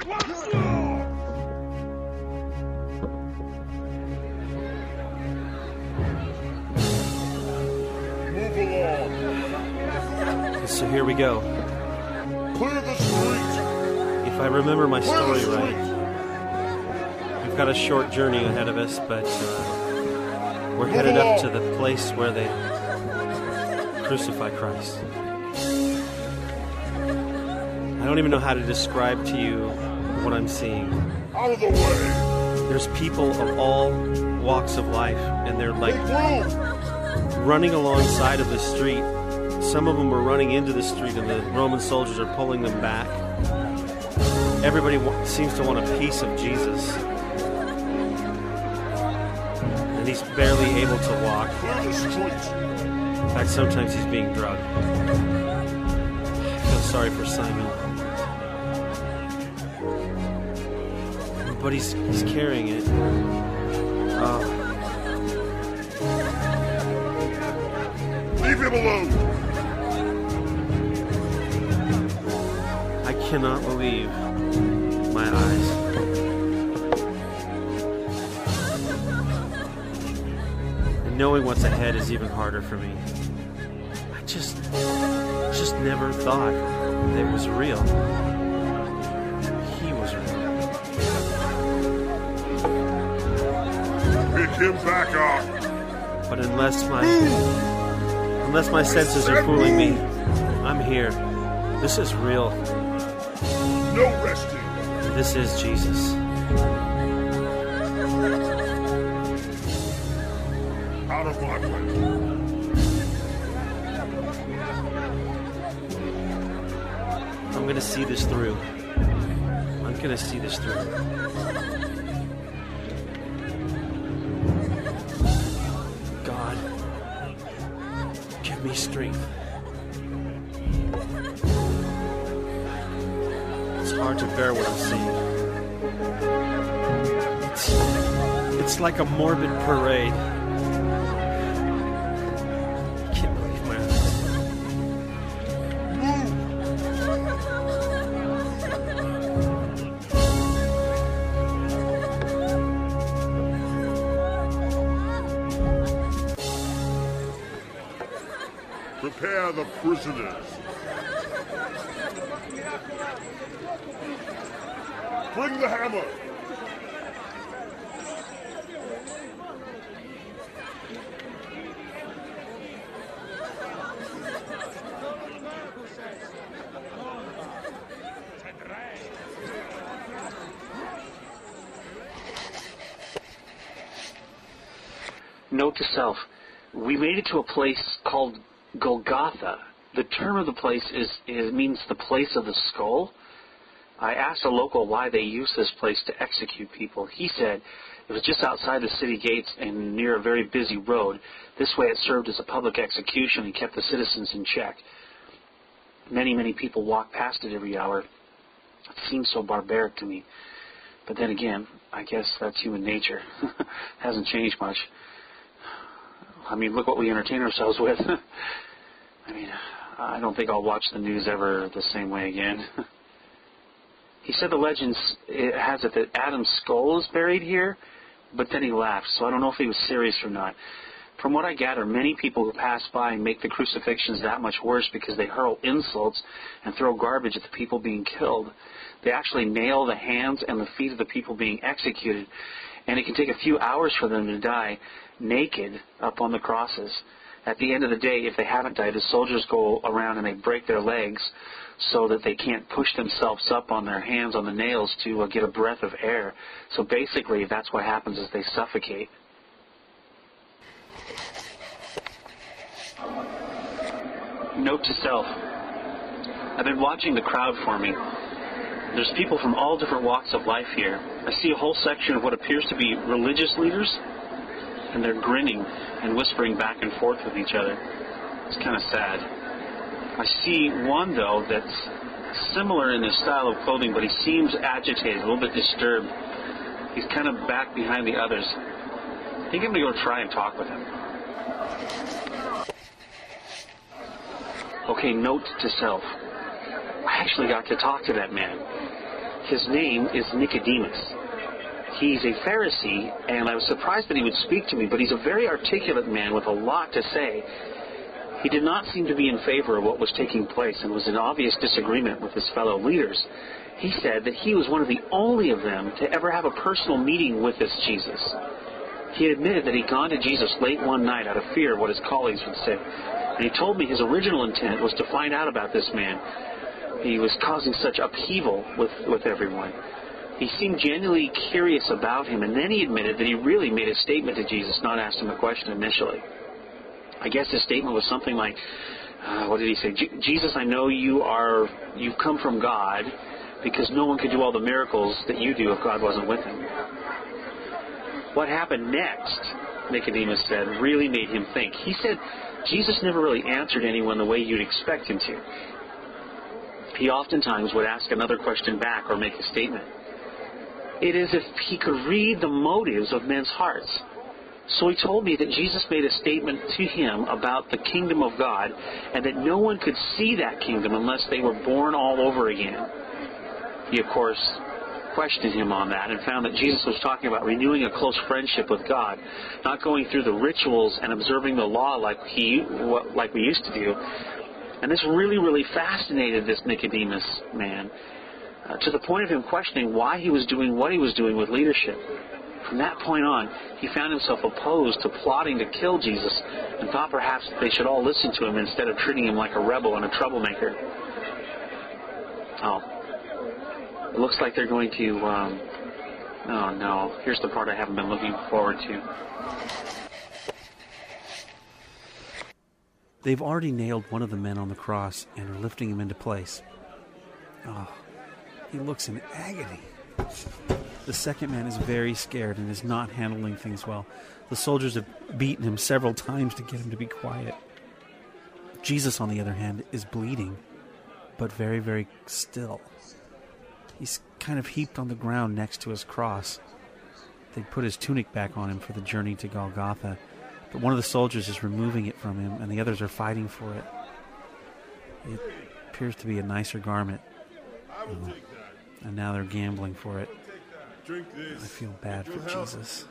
So here we go. Clear the street. If I remember my story right, we've got a short journey ahead of us, but uh, we're headed up to the place where they crucify Christ. I don't even know how to describe to you what I'm seeing. Out of the way. There's people of all walks of life, and they're like. Running alongside of the street. Some of them are running into the street, and the Roman soldiers are pulling them back. Everybody seems to want a piece of Jesus. and he's barely able to walk. In fact, sometimes he's being drugged. I feel sorry for Simon. But he's he's carrying it. Oh, alone. I cannot believe my eyes. And knowing what's ahead is even harder for me. I just just never thought that it was real. He was real. Pick him back up. But unless my hmm. Unless my senses are fooling me, I'm here. This is real. No resting. This is Jesus. Out of my way. I'm gonna see this through. I'm gonna see this through. It's, like a morbid parade. I can't believe my. Prepare the prisoners. Bring the hammer. To self: We made it to a place called Golgotha. The term of the place is, is means the place of the skull. I asked a local why they use this place to execute people. He said it was just outside the city gates and near a very busy road. This way it served as a public execution and kept the citizens in check. Many, many people walk past it every hour. It seems so barbaric to me. But then again, I guess that's human nature. Hasn't changed much. I mean, look what we entertain ourselves with. I mean, I don't think I'll watch the news ever the same way again. he said the legends it has it that Adam's skull is buried here, but then he laughed, so I don't know if he was serious or not. From what I gather, many people who pass by make the crucifixions that much worse because they hurl insults and throw garbage at the people being killed. They actually nail the hands and the feet of the people being executed, and it can take a few hours for them to die naked up on the crosses. At the end of the day, if they haven't died, the soldiers go around and they break their legs so that they can't push themselves up on their hands on the nails to uh, get a breath of air. So basically, that's what happens is they suffocate. Note to self. I've been watching the crowd forming. There's people from all different walks of life here. I see a whole section of what appears to be religious leaders, and they're grinning and whispering back and forth with each other. It's kind of sad. I see one, though, that's similar in his style of clothing, but he seems agitated, a little bit disturbed. He's kind of back behind the others. I think I'm going to go try and talk with him. Okay, note to self. I actually got to talk to that man. His name is Nicodemus. He's a Pharisee, and I was surprised that he would speak to me, but he's a very articulate man with a lot to say. He did not seem to be in favor of what was taking place and was in obvious disagreement with his fellow leaders. He said that he was one of the only of them to ever have a personal meeting with this Jesus. He admitted that he'd gone to Jesus late one night out of fear of what his colleagues would say. And he told me his original intent was to find out about this man. He was causing such upheaval with, with everyone. He seemed genuinely curious about him, and then he admitted that he really made a statement to Jesus, not asked him a question initially. I guess his statement was something like, uh, what did he say? Jesus, I know you are, you've come from God because no one could do all the miracles that you do if God wasn't with him. What happened next Nicodemus said really made him think. He said Jesus never really answered anyone the way you'd expect him to. He oftentimes would ask another question back or make a statement. It is if he could read the motives of men's hearts. So he told me that Jesus made a statement to him about the kingdom of God and that no one could see that kingdom unless they were born all over again. He, of course, questioned him on that and found that Jesus was talking about renewing a close friendship with God, not going through the rituals and observing the law like he like we used to do. And this really, really fascinated this Nicodemus man uh, to the point of him questioning why he was doing what he was doing with leadership. From that point on, he found himself opposed to plotting to kill Jesus and thought perhaps they should all listen to him instead of treating him like a rebel and a troublemaker. Oh, it looks like they're going to. Um, oh no! Here's the part I haven't been looking forward to. They've already nailed one of the men on the cross and are lifting him into place. Oh, he looks in agony. The second man is very scared and is not handling things well. The soldiers have beaten him several times to get him to be quiet. Jesus, on the other hand, is bleeding, but very, very still. He's kind of heaped on the ground next to his cross. They put his tunic back on him for the journey to Golgotha, but one of the soldiers is removing it from him, and the others are fighting for it. It appears to be a nicer garment. Oh, and now they're gambling for it. Drink this. I feel bad for. Jesus.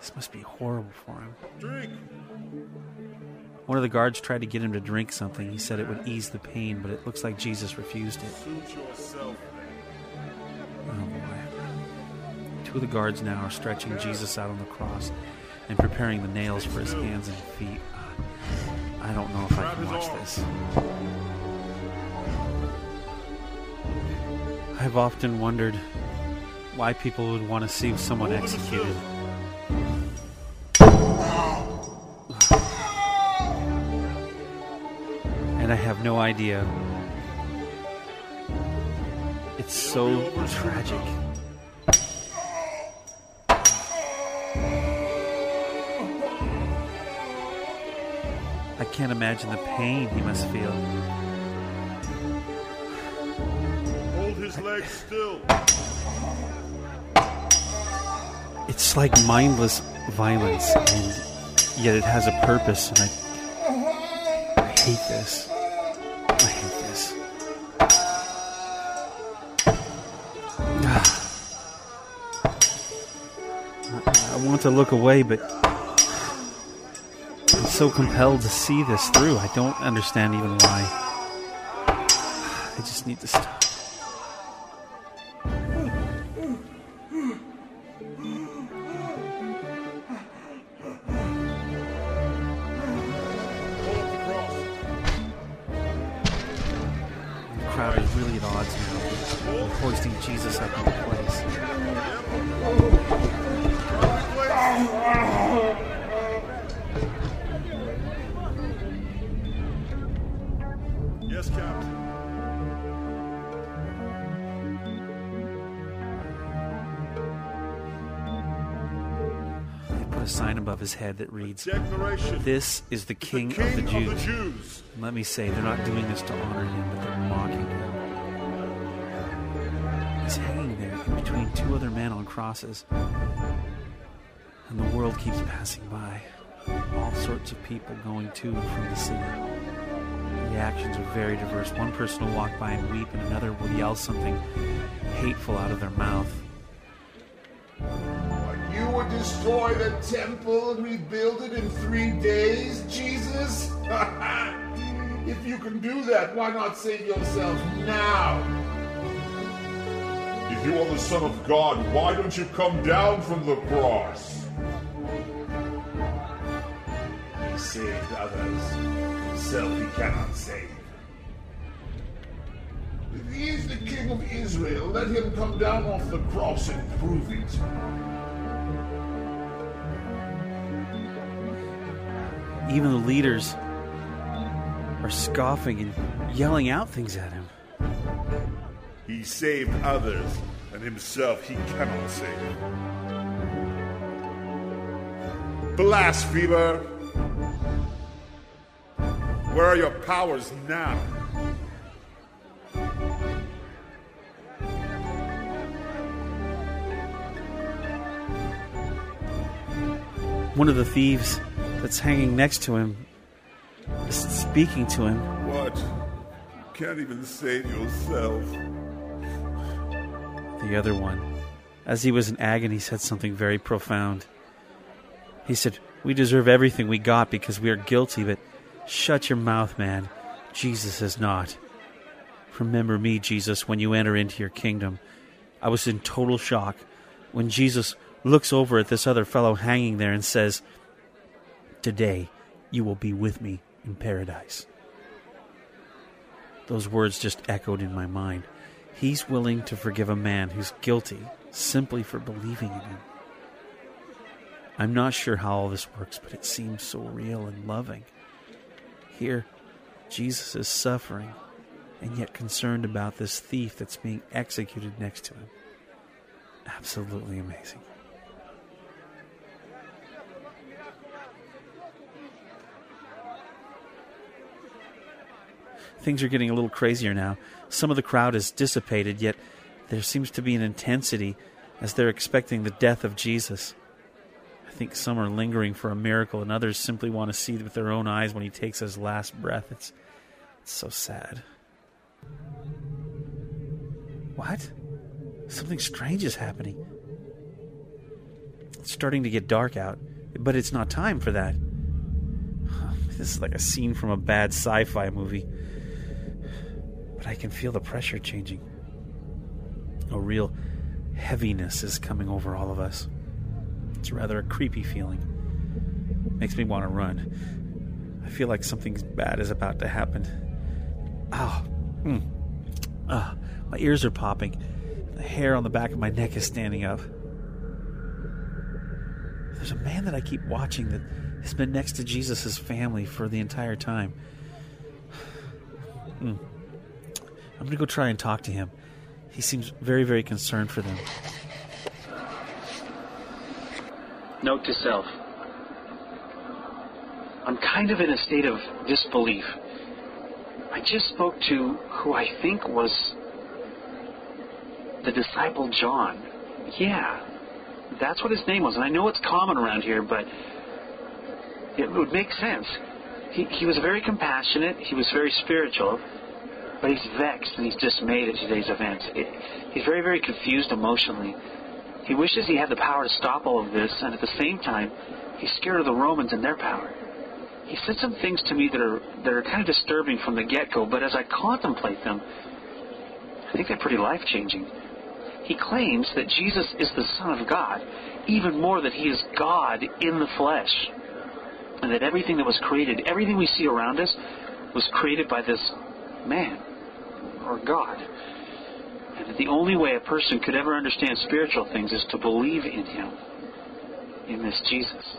This must be horrible for him. Drink. One of the guards tried to get him to drink something. He said it would ease the pain, but it looks like Jesus refused it. Oh boy. Two of the guards now are stretching Jesus out on the cross and preparing the nails for his hands and feet. Uh, I don't know if I can watch this. I've often wondered why people would want to see someone executed. And I have no idea. It's so tragic. Can't imagine the pain he must feel. Hold his legs still. It's like mindless violence, and yet it has a purpose, and I, I hate this. I hate this. Ah. I, I want to look away, but so compelled to see this through. I don't understand even why. I just need to stop. Declaration. This is the King, King of the Jews. of the Jews. Let me say, they're not doing this to honor him, but they're mocking him. He's hanging there in between two other men on crosses. And the world keeps passing by. All sorts of people going to and from the city. Reactions are very diverse. One person will walk by and weep, and another will yell something hateful out of their mouth. Destroy the temple and rebuild it in three days, Jesus? if you can do that, why not save yourself now? If you are the Son of God, why don't you come down from the cross? He saved others. Himself he cannot save. If he is the King of Israel, let him come down off the cross and prove it. Even the leaders are scoffing and yelling out things at him. He saved others, and himself he cannot save. Blasphemer! Where are your powers now? One of the thieves that's hanging next to him is speaking to him. What? You Can't even save yourself. The other one, as he was in agony, said something very profound. He said, We deserve everything we got because we are guilty, but shut your mouth, man. Jesus is not. Remember me, Jesus, when you enter into your kingdom. I was in total shock when Jesus looks over at this other fellow hanging there and says, Today you will be with me in paradise. Those words just echoed in my mind. He's willing to forgive a man who's guilty simply for believing in him. I'm not sure how all this works, but it seems so real and loving. Here, Jesus is suffering and yet concerned about this thief that's being executed next to him. Absolutely amazing. Things are getting a little crazier now. Some of the crowd has dissipated, yet there seems to be an intensity as they're expecting the death of Jesus. I think some are lingering for a miracle, and others simply want to see with their own eyes when he takes his last breath. It's, it's so sad. What? Something strange is happening. It's starting to get dark out, but it's not time for that. This is like a scene from a bad sci fi movie. But I can feel the pressure changing. A real heaviness is coming over all of us. It's rather a creepy feeling. Makes me want to run. I feel like something bad is about to happen. Oh, mm. ah, my ears are popping. The hair on the back of my neck is standing up. There's a man that I keep watching that has been next to Jesus' family for the entire time. Mm. I'm going to go try and talk to him. He seems very, very concerned for them. Note to self. I'm kind of in a state of disbelief. I just spoke to who I think was the disciple John. Yeah, that's what his name was. And I know it's common around here, but it would make sense. He, he was very compassionate, he was very spiritual, but he's vexed and he's dismayed at today's events. It, he's very, very confused emotionally. He wishes he had the power to stop all of this, and at the same time, he's scared of the Romans and their power. He said some things to me that are that are kind of disturbing from the get-go, but as I contemplate them, I think they're pretty life-changing. He claims that Jesus is the Son of God, even more that he is God in the flesh, and that everything that was created, everything we see around us, was created by this man or God. And that the only way a person could ever understand spiritual things is to believe in him, in this Jesus.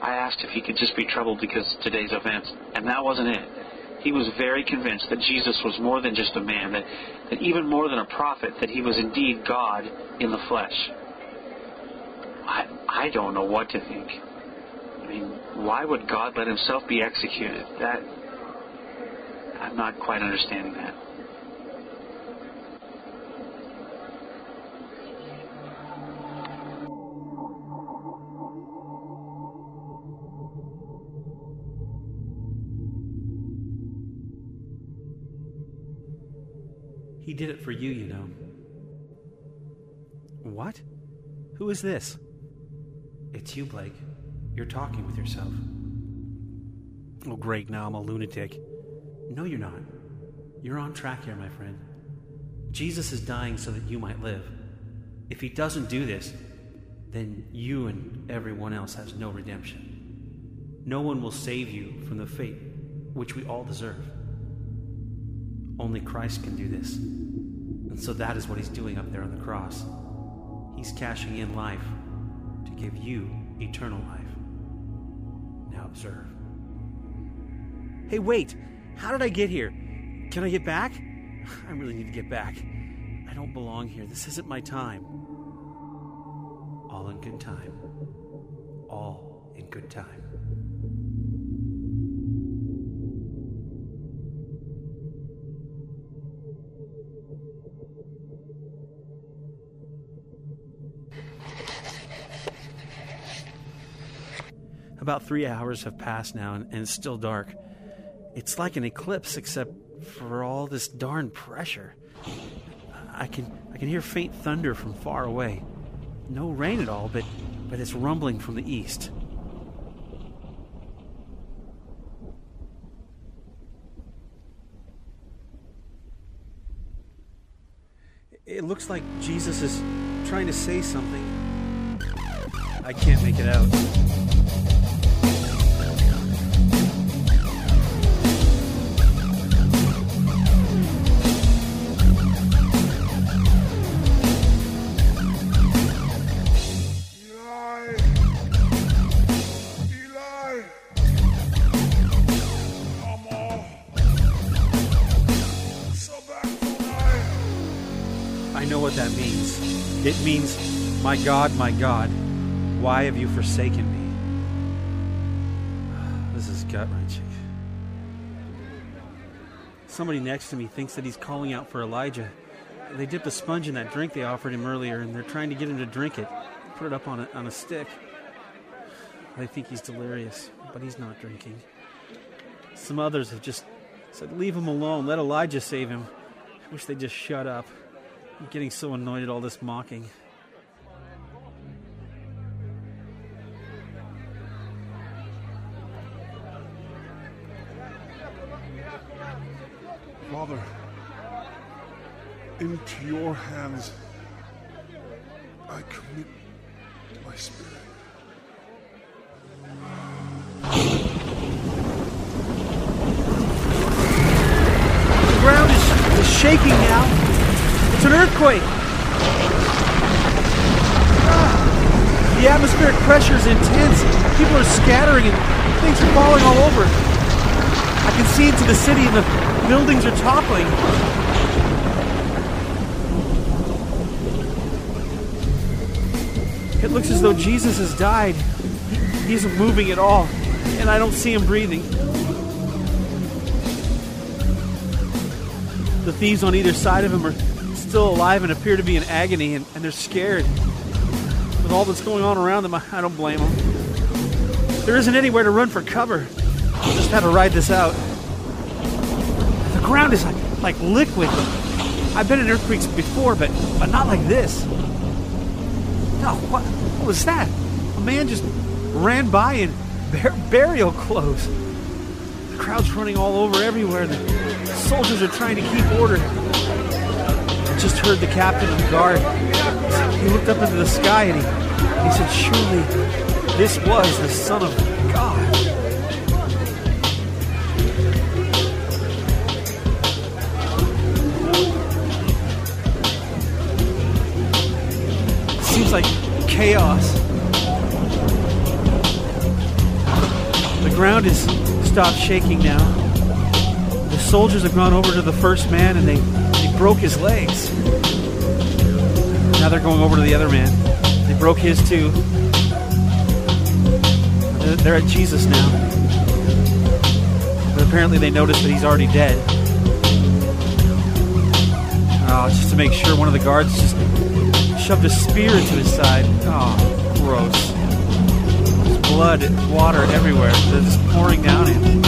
I asked if he could just be troubled because of today's events, and that wasn't it. He was very convinced that Jesus was more than just a man, that, that even more than a prophet, that he was indeed God in the flesh. I, I don't know what to think. I mean, why would God let himself be executed? That I'm not quite understanding that. He did it for you, you know. What? Who is this? It's you, Blake. You're talking with yourself. Oh, great, now I'm a lunatic. No, you're not. You're on track here, my friend. Jesus is dying so that you might live. If he doesn't do this, then you and everyone else has no redemption. No one will save you from the fate which we all deserve. Only Christ can do this. And so that is what he's doing up there on the cross. He's cashing in life to give you eternal life. Now observe. Hey, wait! How did I get here? Can I get back? I really need to get back. I don't belong here. This isn't my time. All in good time. all in good time. About three hours have passed now, and, and it's still dark. It's like an eclipse, except for all this darn pressure. I can I can hear faint thunder from far away. No rain at all, but but it's rumbling from the east. It looks like Jesus is trying to say something. I can't make it out. Means, My God, my God, why have you forsaken me? This is gut wrenching. Somebody next to me thinks that he's calling out for Elijah. They dipped a sponge in that drink they offered him earlier, and they're trying to get him to drink it. Put it up on a, on a stick. They think he's delirious, but he's not drinking. Some others have just said, Leave him alone. Let Elijah save him. I wish they'd just shut up. I'm getting so annoyed at all this mocking. Father, into your hands I commit my spirit. The ground is, is shaking now. It's an earthquake. Ah, The atmospheric pressure is intense. People are scattering and things are falling all over. I can see into the city and the buildings are toppling. It looks as though Jesus has died. He, isn't moving at all, and I don't see him breathing. The thieves on either side of him are still alive and appear to be in agony, and, and they're scared. With all that's going on around them, I, I don't blame them. There isn't anywhere to run for cover. Just have to ride this out. The ground is like, like liquid. I've been in earthquakes before, but, but not like this. No, what, what was that? A man just ran by in bur- burial clothes. The crowd's running all over everywhere. The soldiers are trying to keep order. I just heard the captain of the guard. He looked up into the sky and he, he said, Surely this was the Son of God. Chaos. The ground is stopped shaking now. The soldiers have gone over to the first man and they, they broke his legs. Now they're going over to the other man. They broke his too. They're, they're at Jesus now. But apparently they noticed that he's already dead. Oh, just to make sure, one of the guards just shoved a spear into his side. Oh, gross. There's blood, water everywhere. They're just pouring down him.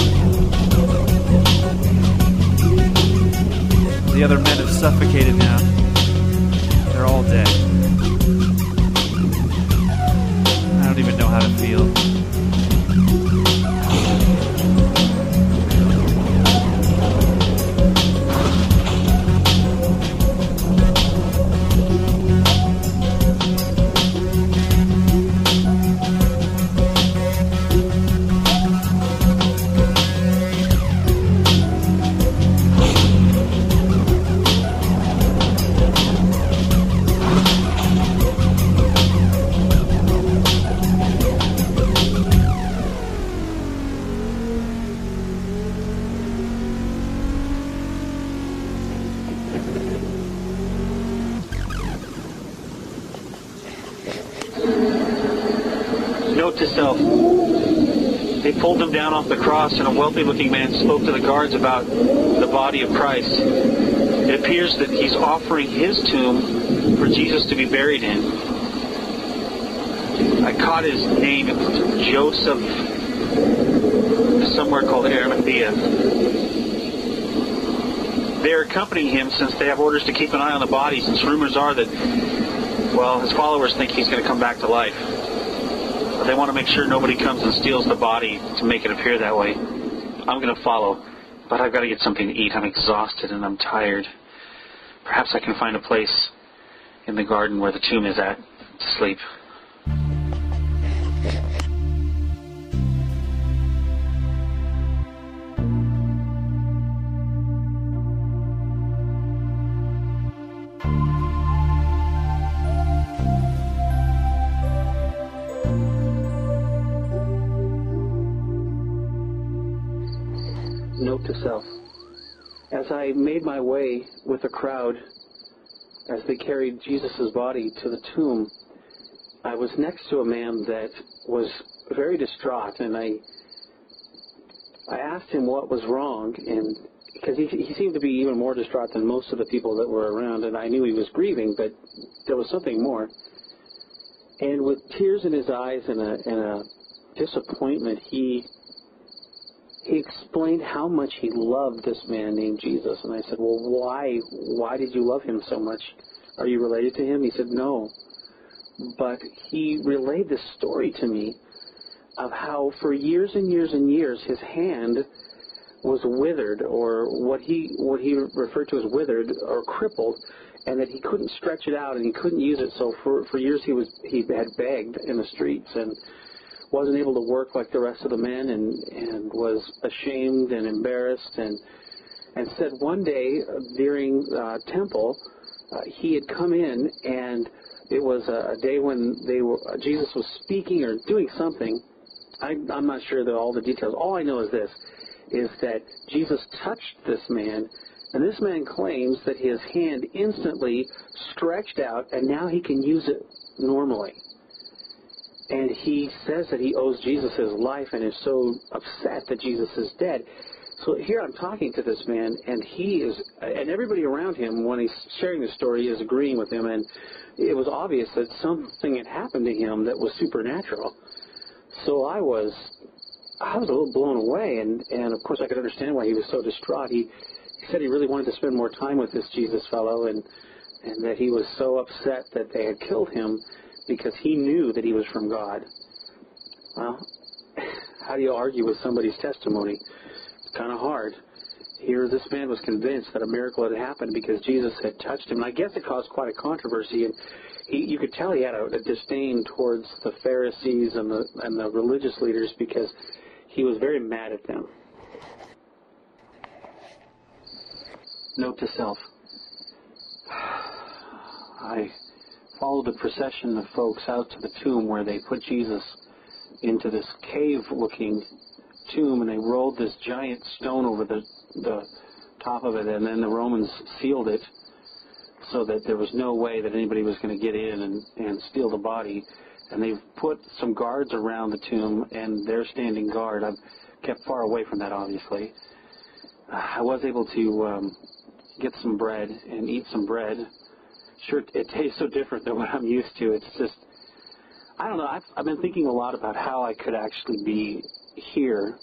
The other men have suffocated now. They're all dead. I don't even know how to feel. A wealthy-looking man spoke to the guards about the body of Christ. It appears that he's offering his tomb for Jesus to be buried in. I caught his name. It was Joseph, somewhere called Arimathea. They're accompanying him since they have orders to keep an eye on the body, since rumors are that, well, his followers think he's going to come back to life. They want to make sure nobody comes and steals the body to make it appear that way. I'm going to follow, but I've got to get something to eat. I'm exhausted and I'm tired. Perhaps I can find a place in the garden where the tomb is at to sleep. As I made my way with the crowd as they carried Jesus' body to the tomb, I was next to a man that was very distraught, and I I asked him what was wrong, and because he, he seemed to be even more distraught than most of the people that were around, and I knew he was grieving, but there was something more. And with tears in his eyes and a, and a disappointment, he he explained how much he loved this man named Jesus. And I said, well, why, why did you love him so much? Are you related to him? He said, no. But he relayed this story to me of how for years and years and years his hand was withered or what he what he referred to as withered or crippled and that he couldn't stretch it out and he couldn't use it so for for years he was he had begged in the streets and wasn't able to work like the rest of the men and, and was ashamed and embarrassed and and said one day during uh, temple uh, he had come in and it was a, a day when they were uh, Jesus was speaking or doing something. I, I'm not sure that all the details. All I know is this: is that Jesus touched this man, and this man claims that his hand instantly stretched out, and now he can use it normally and he says that he owes Jesus his life and is so upset that Jesus is dead. So here I'm talking to this man, and he is, and everybody around him, when he's sharing the story, is agreeing with him, and it was obvious that something had happened to him that was supernatural. So I was, I was a little blown away, and and of course I could understand why he was so distraught. He, he said he really wanted to spend more time with this Jesus fellow, and and that he was so upset that they had killed him because he knew that he was from God. Well, how do you argue with somebody's testimony? It's kind of hard. Here, this man was convinced that a miracle had happened because Jesus had touched him. And I guess it caused quite a controversy. And he, you could tell he had a, a disdain towards the Pharisees and the, and the religious leaders because he was very mad at them. Note to self. I followed the procession of folks out to the tomb where they put Jesus into this cave-looking tomb, and they rolled this giant stone over the the top of it, and then the Romans sealed it so that there was no way that anybody was going to get in and, and steal the body. And they've put some guards around the tomb, and they're standing guard. I've kept far away from that, obviously. I was able to um, get some bread and eat some bread sure it tastes so different than what I'm used to. It's just, I don't know. I've, I've been thinking a lot about how I could actually be here,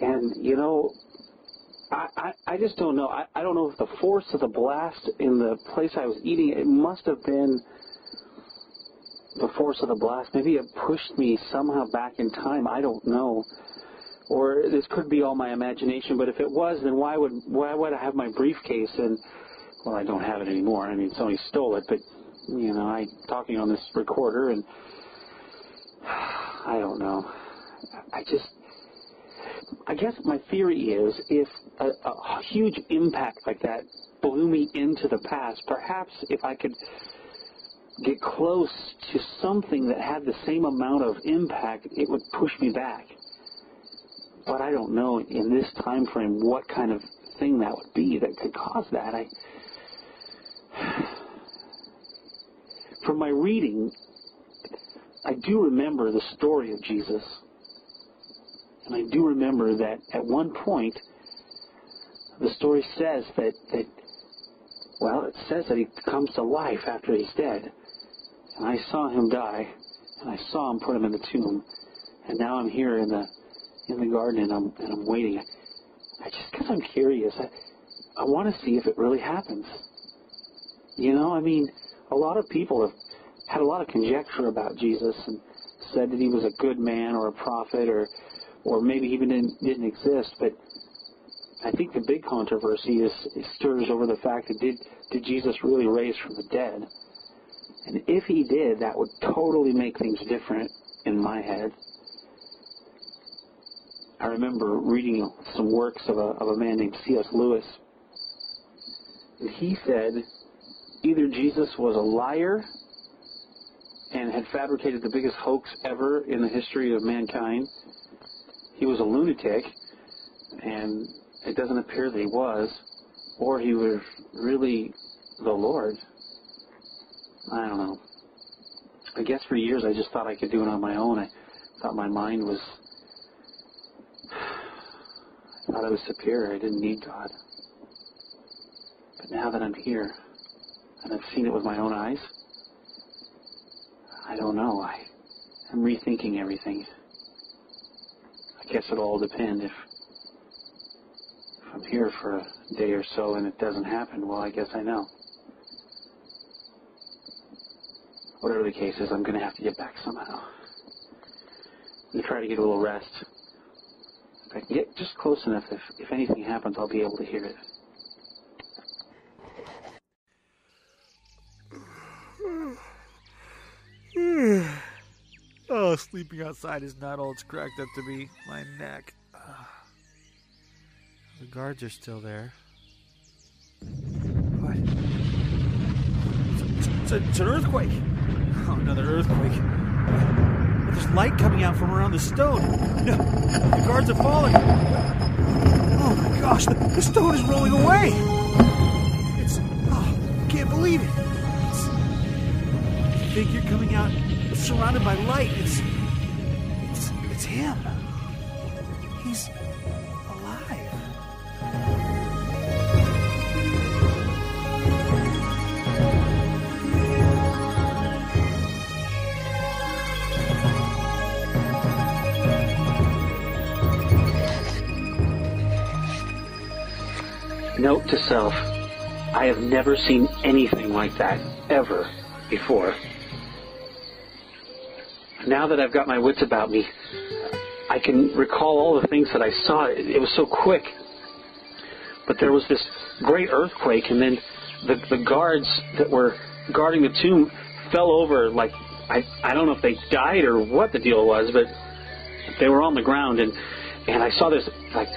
and you know, I, I, I just don't know. I, I don't know if the force of the blast in the place I was eating, it must have been the force of the blast. Maybe it pushed me somehow back in time. I don't know. Or this could be all my imagination, but if it was, then why would why would I have my briefcase and well, I don't have it anymore. I mean, somebody stole it, but you know, I talking on this recorder, and I don't know. I just, I guess my theory is, if a, a huge impact like that blew me into the past, perhaps if I could get close to something that had the same amount of impact, it would push me back. But I don't know in this time frame what kind of thing that would be that could cause that. I from my reading, I do remember the story of Jesus. And I do remember that at one point, the story says that, that well, it says that he comes to life after he's dead. And I saw him die, and I saw him put him in the tomb. And now I'm here in the in the garden, and I'm and I'm waiting. I just because I'm curious. I I want to see if it really happens. You know, I mean, a lot of people have had a lot of conjecture about Jesus and said that he was a good man or a prophet or or maybe even didn't, didn't exist. But I think the big controversy is, stirs over the fact that did did Jesus really raise from the dead? And if he did, that would totally make things different in my head. I remember reading some works of a, of a man named C.S. Lewis. And he said either Jesus was a liar and had fabricated the biggest hoax ever in the history of mankind. He was a lunatic, and it doesn't appear that he was, or he was really the Lord. I don't know. I guess for years I just thought I could do it on my own. I thought my mind was. I thought I was superior. I didn't need God. But now that I'm here, and I've seen it with my own eyes, I don't know. I'm rethinking everything. I guess it'll all depend if, if I'm here for a day or so and it doesn't happen. Well, I guess I know. Whatever the case is, I'm going to have to get back somehow. I'm going to try to get a little rest. If I can get just close enough, if, if anything happens, I'll be able to hear it. Sleeping outside is not all it's cracked up to be. My neck. Ah. The guards are still there. What? It's, it's, an earthquake. Oh, another earthquake. There's light coming out from around the stone. No, the guards are falling. Oh my gosh, the, the stone is rolling away. It's. Oh, I can't believe it. It's figure coming out surrounded by light. It's. It's. It's him. He's alive. Note to self I have never seen anything like that ever before. Now that I've got my wits about me, I can recall all the things that I saw. It, it was so quick. But there was this great earthquake, and then the, the guards that were guarding the tomb fell over like I, I don't know if they died or what the deal was, but they were on the ground, and, and I saw this like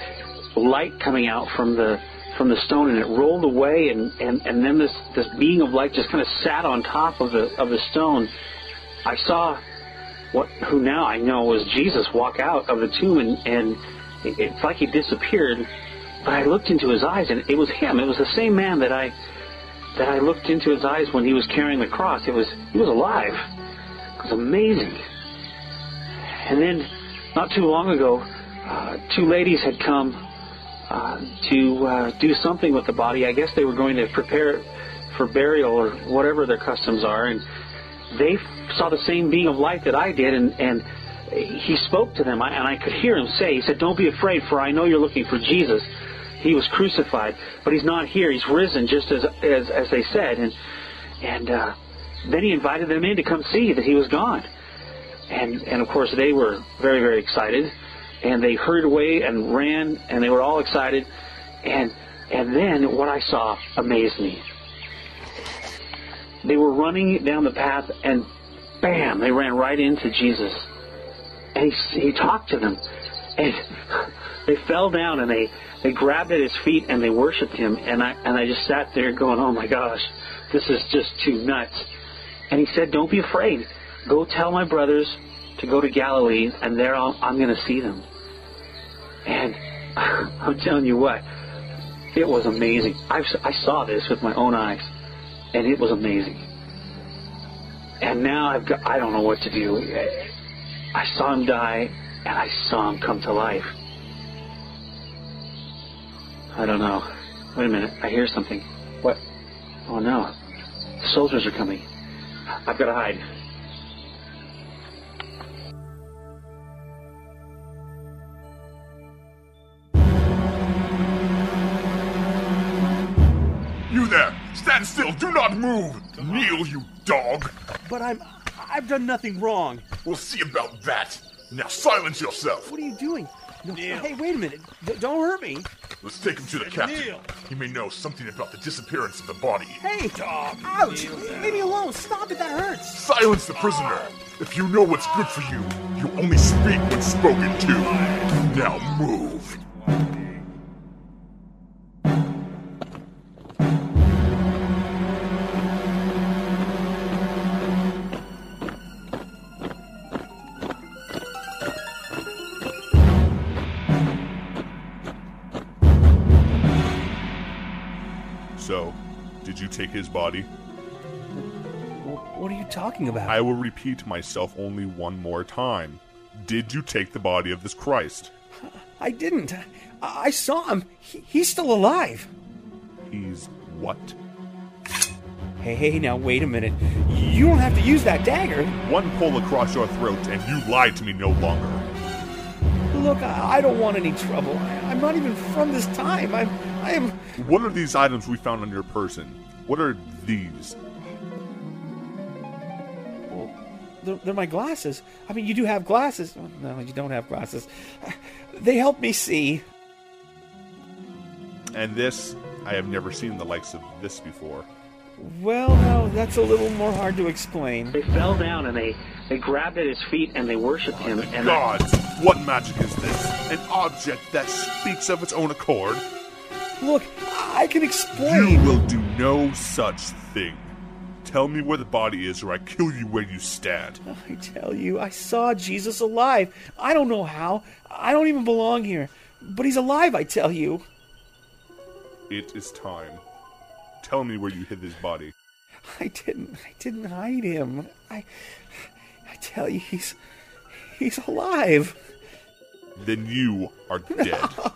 light coming out from the from the stone and it rolled away and, and, and then this, this being of light just kind of sat on top of the of the stone. I saw what who now I know was Jesus walk out of the tomb and, and it's like he disappeared. But I looked into his eyes and it was him. It was the same man that I that I looked into his eyes when he was carrying the cross. It was he was alive. It was amazing. And then not too long ago, uh, two ladies had come uh, to uh, do something with the body. I guess they were going to prepare it for burial or whatever their customs are, and they saw the same being of light that I did, and, and he spoke to them, and I could hear him say, he said, "Don't be afraid, for I know you're looking for Jesus. He was crucified, but he's not here. He's risen, just as as, as they said." And and uh, then he invited them in to come see that he was gone, and and of course they were very very excited and they hurried away and ran, and they were all excited. And and then what I saw amazed me. They were running down the path, and bam, they ran right into Jesus. And he, he talked to them, and they fell down and they they grabbed at his feet and they worshipped him. And I and I just sat there going, oh my gosh, this is just too nuts. And he said, don't be afraid. Go tell my brothers to go to Galilee, and there I'll, I'm going to see them. And I'm telling you what, it was amazing. I, I saw this with my own eyes, and it was amazing. And now I've got, I don't know what to do. I saw him die, and I saw him come to life. I don't know. Wait a minute. I hear something. What? Oh no. Soldiers are coming. I've got to hide. Stand still! Do not move! Kneel, you dog! But I'm. I've done nothing wrong. We'll see about that. Now silence yourself. What are you doing? No, hey, wait a minute. D- don't hurt me. Let's take him to the captain. Kneel. He may know something about the disappearance of the body. Hey, dog. Ouch! Leave me alone. Stop it. That hurts. Silence the prisoner. If you know what's good for you, you only speak when spoken to. Now move. Take his body? What are you talking about? I will repeat myself only one more time. Did you take the body of this Christ? I didn't. I, I saw him. He, he's still alive. He's what? Hey, hey, now wait a minute. You don't have to use that dagger. One pull across your throat, and you lied to me no longer. Look, I, I don't want any trouble. I, I'm not even from this time. I'm. I am. What are these items we found on your person? What are these? They're, they're my glasses. I mean, you do have glasses. Oh, No, you don't have glasses. They help me see. And this, I have never seen the likes of this before. Well, no, that's a little more hard to explain. They fell down and they, they grabbed at his feet and they worshipped him. And Gods, what magic is this? An object that speaks of its own accord? Look, I can explain. You will do no such thing. Tell me where the body is, or I kill you where you stand. I tell you, I saw Jesus alive. I don't know how. I don't even belong here. But he's alive, I tell you. It is time. Tell me where you hid his body. I didn't. I didn't hide him. I. I tell you, he's. He's alive. Then you are dead. No.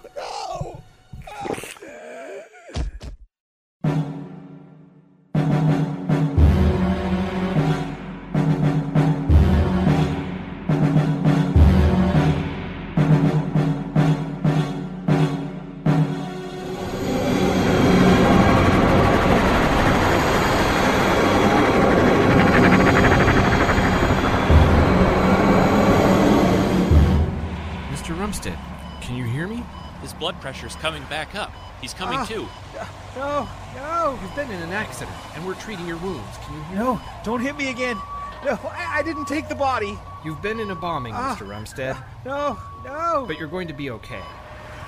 Pressure's coming back up. He's coming Ah. too. No, no. You've been in an accident, and we're treating your wounds. Can you hear No, me? don't hit me again. No, I, I didn't take the body. You've been in a bombing, Ah. Mr. Rumstead. No, no. But you're going to be okay.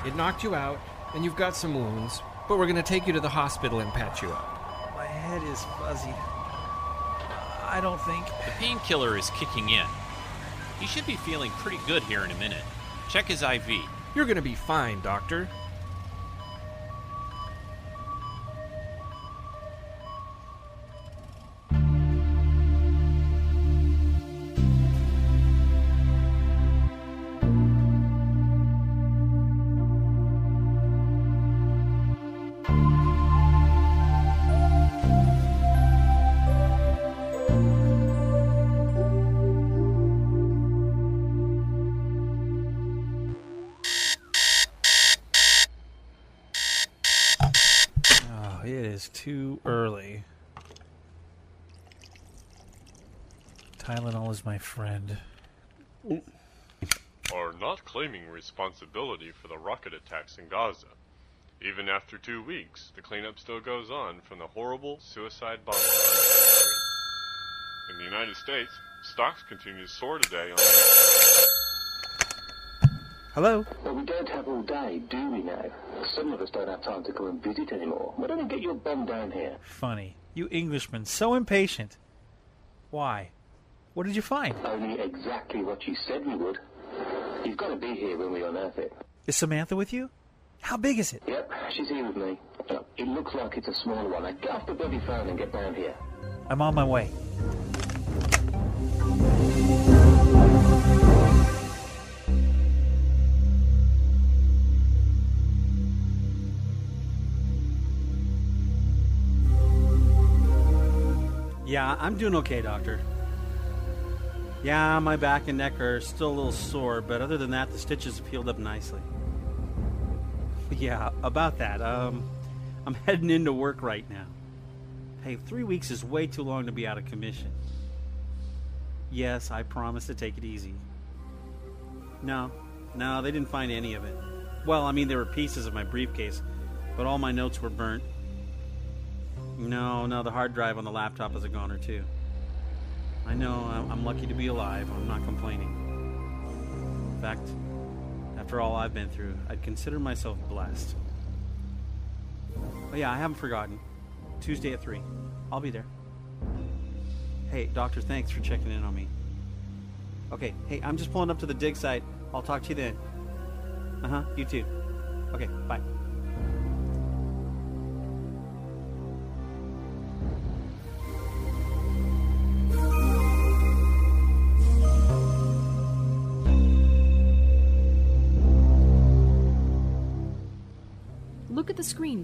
It knocked you out, and you've got some wounds, but we're going to take you to the hospital and patch you up. My head is fuzzy. I don't think. The painkiller is kicking in. He should be feeling pretty good here in a minute. Check his IV. You're to be fine, Doctor. Early. Tylenol is my friend. are not claiming responsibility for the rocket attacks in Gaza. Even after two weeks, the cleanup still goes on from the horrible suicide bombing. In the United States, stocks continue to soar today on Hello? Well, we don't have all day, do we now? Some of us don't have time to go and visit anymore. Why don't we get your bum down here? Funny. You Englishmen, so impatient. Why? What did you find? Only exactly what you said we would. You've got to be here when we unearth it. Is Samantha with you? How big is it? Yep, she's here with me. It looks like it's a small one. Now get off the bloody phone and get down here. I'm on my way. Yeah, I'm doing okay, Doctor. Yeah, my back and neck are still a little sore, but other than that, the stitches have healed up nicely. Yeah, about that. Um, I'm heading into work right now. Hey, three weeks is way too long to be out of commission. Yes, I promise to take it easy. No, no, they didn't find any of it. Well, I mean, there were pieces of my briefcase, but all my notes were burnt. No, no, the hard drive on the laptop is a goner too. I know, I'm- lucky to be alive. I'm not complaining. In fact, after all I've been through, I'd consider myself blessed. But yeah, I haven't forgotten. Tuesday at 3. I'll be there. Hey, Doctor, thanks for checking in on me. Okay, hey, I'm just pulling up to the dig site. I'll talk to you then. Uh huh, you too. Okay, bye.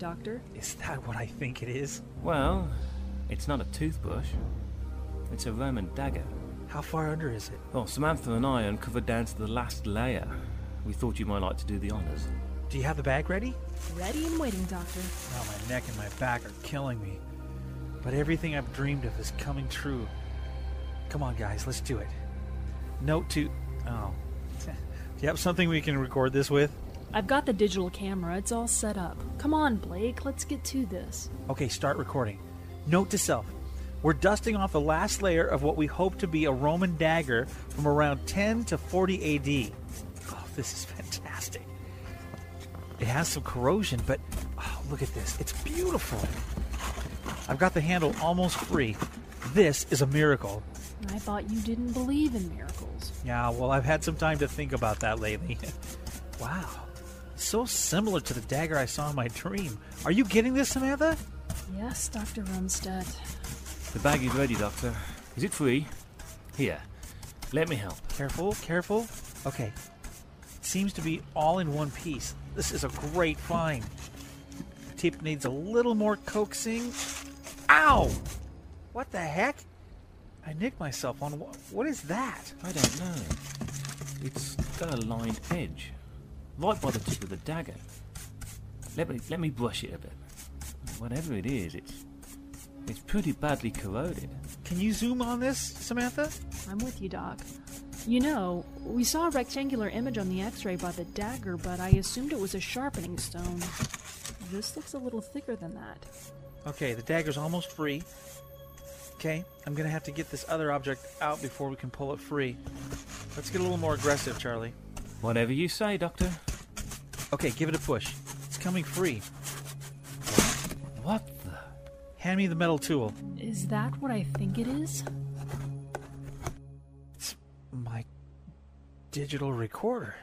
Doctor. Is that what I think it is? Well, it's not a toothbrush. It's a Roman dagger. How far under is it? Well, Samantha and I uncovered down to the last layer. We thought you might like to do the honors. Do you have the bag ready? Ready and waiting, Doctor. Now my neck and my back are killing me. But everything I've dreamed of is coming true. Come on, guys, let's do it. Note to. Oh. do you have something we can record this with? I've got the digital camera. It's all set up. Come on, Blake. Let's get to this. Okay, start recording. Note to self. We're dusting off the last layer of what we hope to be a Roman dagger from around 10 to 40 AD. Oh, this is fantastic. It has some corrosion, but oh, look at this. It's beautiful. I've got the handle almost free. This is a miracle. I thought you didn't believe in miracles. Yeah, well, I've had some time to think about that lately. wow. So similar to the dagger I saw in my dream. Are you getting this, Samantha? Yes, Dr. Rumstead. The bag is ready, Doctor. Is it free? Here, let me help. Careful, careful. Okay. Seems to be all in one piece. This is a great find. Tip needs a little more coaxing. Ow! What the heck? I nicked myself on wh- what is that? I don't know. It's got a lined edge, right by the tip of the dagger. Let me let me brush it a bit. Whatever it is, it's it's pretty badly corroded. Can you zoom on this, Samantha? I'm with you, Doc. You know, we saw a rectangular image on the x ray by the dagger, but I assumed it was a sharpening stone. This looks a little thicker than that. Okay, the dagger's almost free. Okay, I'm gonna have to get this other object out before we can pull it free. Let's get a little more aggressive, Charlie. Whatever you say, Doctor. Okay, give it a push. It's coming free. What the? Hand me the metal tool. Is that what I think it is? It's my digital recorder.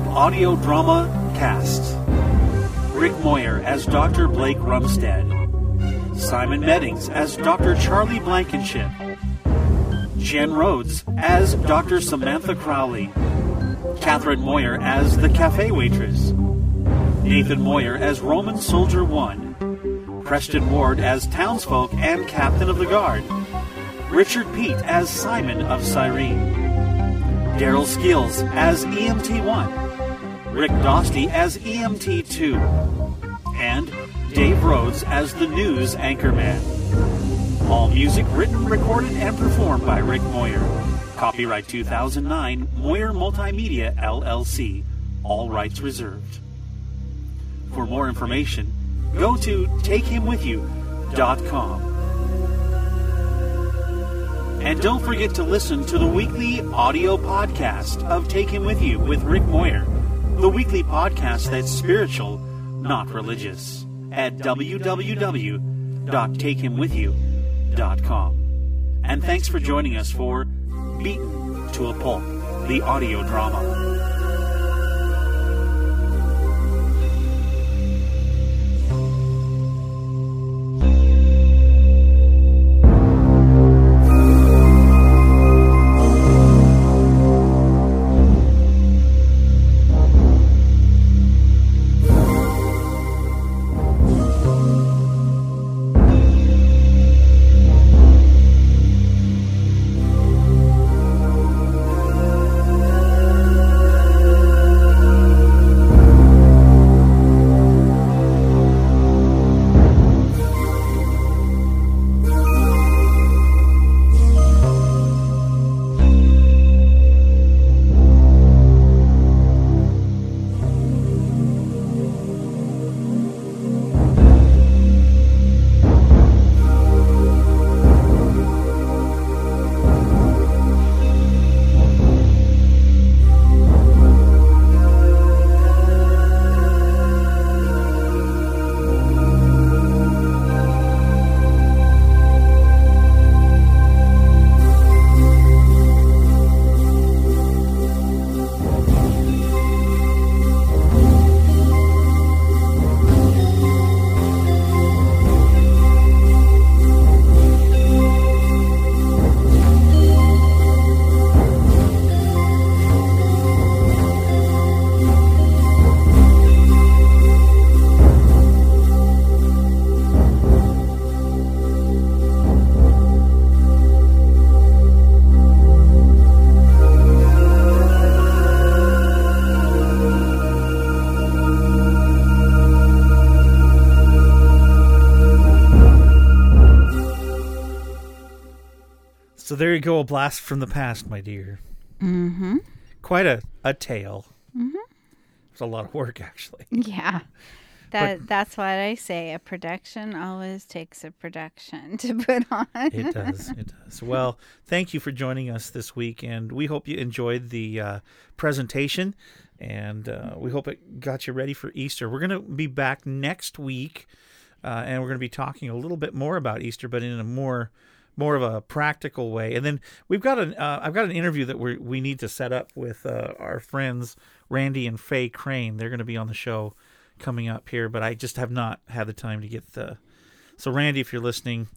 Audio drama cast Rick Moyer as Dr. Blake Rumstead, Simon Meddings as Dr. Charlie Blankenship, Jen Rhodes as Dr. Samantha Crowley, Catherine Moyer as the cafe waitress, Nathan Moyer as Roman Soldier 1, Preston Ward as townsfolk and captain of the guard, Richard Pete as Simon of Cyrene, Daryl Skills as EMT 1, Rick Dostey as EMT 2, and Dave Rhodes as the news anchorman. All music written, recorded, and performed by Rick Moyer. Copyright 2009, Moyer Multimedia LLC. All rights reserved. For more information, go to takehimwithyou.com. And don't forget to listen to the weekly audio podcast of Take Him With You with Rick Moyer, the weekly podcast that's spiritual, not religious, at www.takehimwithyou.com. And thanks for joining us for Beaten to a Pulp, the audio drama. So there you go, a blast from the past, my dear. Mm-hmm. Quite a, a tale. Mm-hmm. It's a lot of work, actually. Yeah. That that's what I say. A production always takes a production to put on. It does. It does. Well, thank you for joining us this week, and we hope you enjoyed the uh, presentation, and uh, we hope it got you ready for Easter. We're going to be back next week, uh, and we're going to be talking a little bit more about Easter, but in a more more of a practical way. And then we've got an uh, I've got an interview that we we need to set up with uh, our friends Randy and Faye Crane. They're going to be on the show coming up here, but I just have not had the time to get the. So Randy, if you're listening,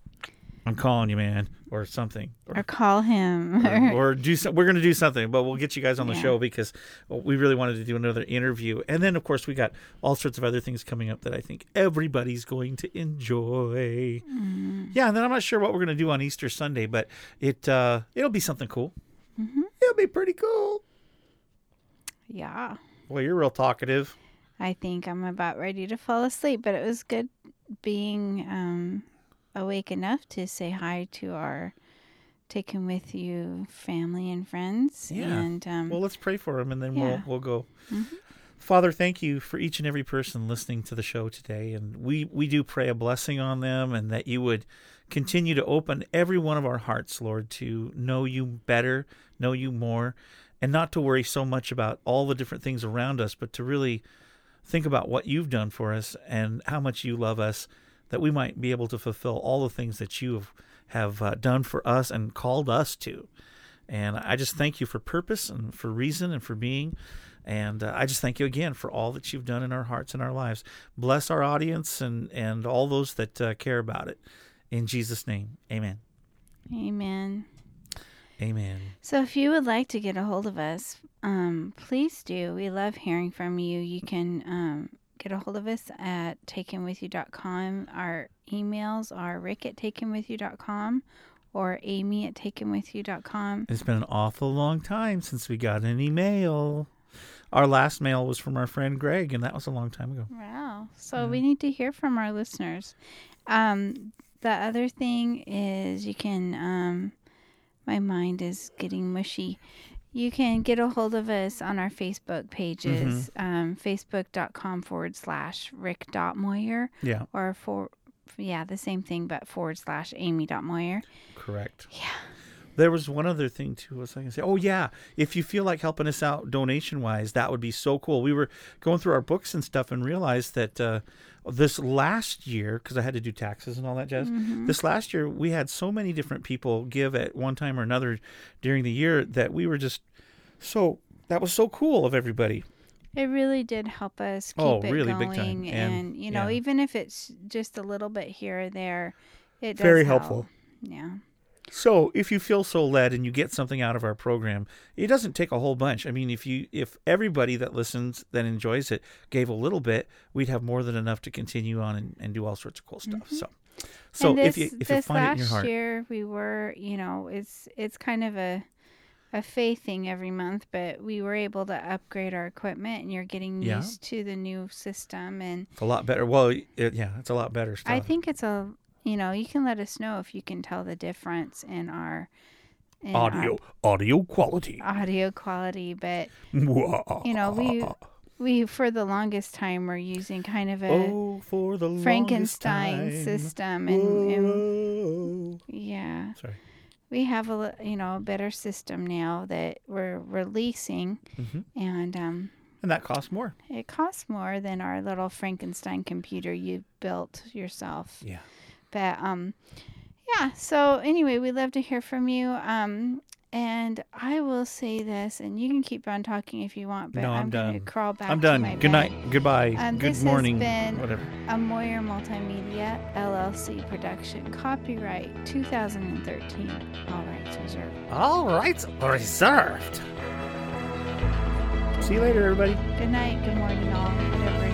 I'm calling you, man, or something, or call him, or, or do some, we're going to do something. But we'll get you guys on the Yeah. show because we really wanted to do another interview, and then of course we got all sorts of other things coming up that I think everybody's going to enjoy. Mm. Yeah, and then I'm not sure what we're going to do on Easter Sunday, but it uh, it'll be something cool. Mhm. It'll be pretty cool. Yeah. Well, you're real talkative. I think I'm about ready to fall asleep, but it was good being um, awake enough to say hi to our take him with you family and friends. Yeah. And um, well, let's pray for him, and then yeah. we'll we'll go. Mhm. Father, thank you for each and every person listening to the show today, and we we do pray a blessing on them, and that you would continue to open every one of our hearts, Lord, to know you better, know you more, and not to worry so much about all the different things around us, but to really think about what you've done for us and how much you love us, that we might be able to fulfill all the things that you have, have uh, done for us and called us to. And I just thank you for purpose and for reason and for being. And uh, I just thank you again for all that you've done in our hearts and our lives. Bless our audience and, and all those that uh, care about it. In Jesus' name, amen. Amen. Amen. So if you would like to get a hold of us, um, please do. We love hearing from you. You can um, get a hold of us at takenwithyou.com. Our emails are rick at takenwithyou.com or amy at takenwithyou.com. It's been an awful long time since we got an email. Our last mail was from our friend Greg, and that was a long time ago. Wow. So we need to hear from our listeners. Um, the other thing is you can, um, my mind is getting mushy. You can get a hold of us on our Facebook pages, um, facebook.com forward slash rick dot Moyer. Yeah. Or for, yeah, the same thing, but forward slash amy dot Moyer. Correct. Yeah. There was one other thing too. Was I to say? Oh yeah, if you feel like helping us out donation wise, that would be so cool. We were going through our books and stuff and realized that uh, this last year, because I had to do taxes and all that jazz. Mhm. This last year, we had so many different people give at one time or another during the year that we were just so that was so cool of everybody. It really did help us keep Oh, it really going, big time. and, And, you know, yeah. even if it's just a little bit here or there, it does Very help. helpful. Yeah. So if you feel so led and you get something out of our program, it doesn't take a whole bunch. I mean, if you if everybody that listens that enjoys it gave a little bit, we'd have more than enough to continue on and, and do all sorts of cool stuff. So so and if this, you if you find it in your heart, year we were, you know, it's it's kind of a a faith thing every month, but we were able to upgrade our equipment, and you're getting Yeah. used to the new system, and it's a lot better. Well, it, yeah, it's a lot better stuff. I think it's a, you know, you can let us know if you can tell the difference in our in our audio audio quality. audio quality, but you know, we we for the longest time were using kind of a Oh, for the Frankenstein system, and, and yeah, Sorry. we have a you know a better system now that we're releasing, Mhm. and um, and that costs more. it costs more than our little Frankenstein computer you built yourself. Yeah. But um yeah, so anyway, we'd love to hear from you. Um and I will say this, and you can keep on talking if you want, but no, I'm, I'm, gonna done. crawl back. I'm to done. my Good bed. night. Goodbye. Um, Good this morning. Has been whatever. A Moyer Multimedia LLC production. Copyright 2013. All rights reserved. All rights reserved. See you later, everybody. Good night. Good morning, all. Whatever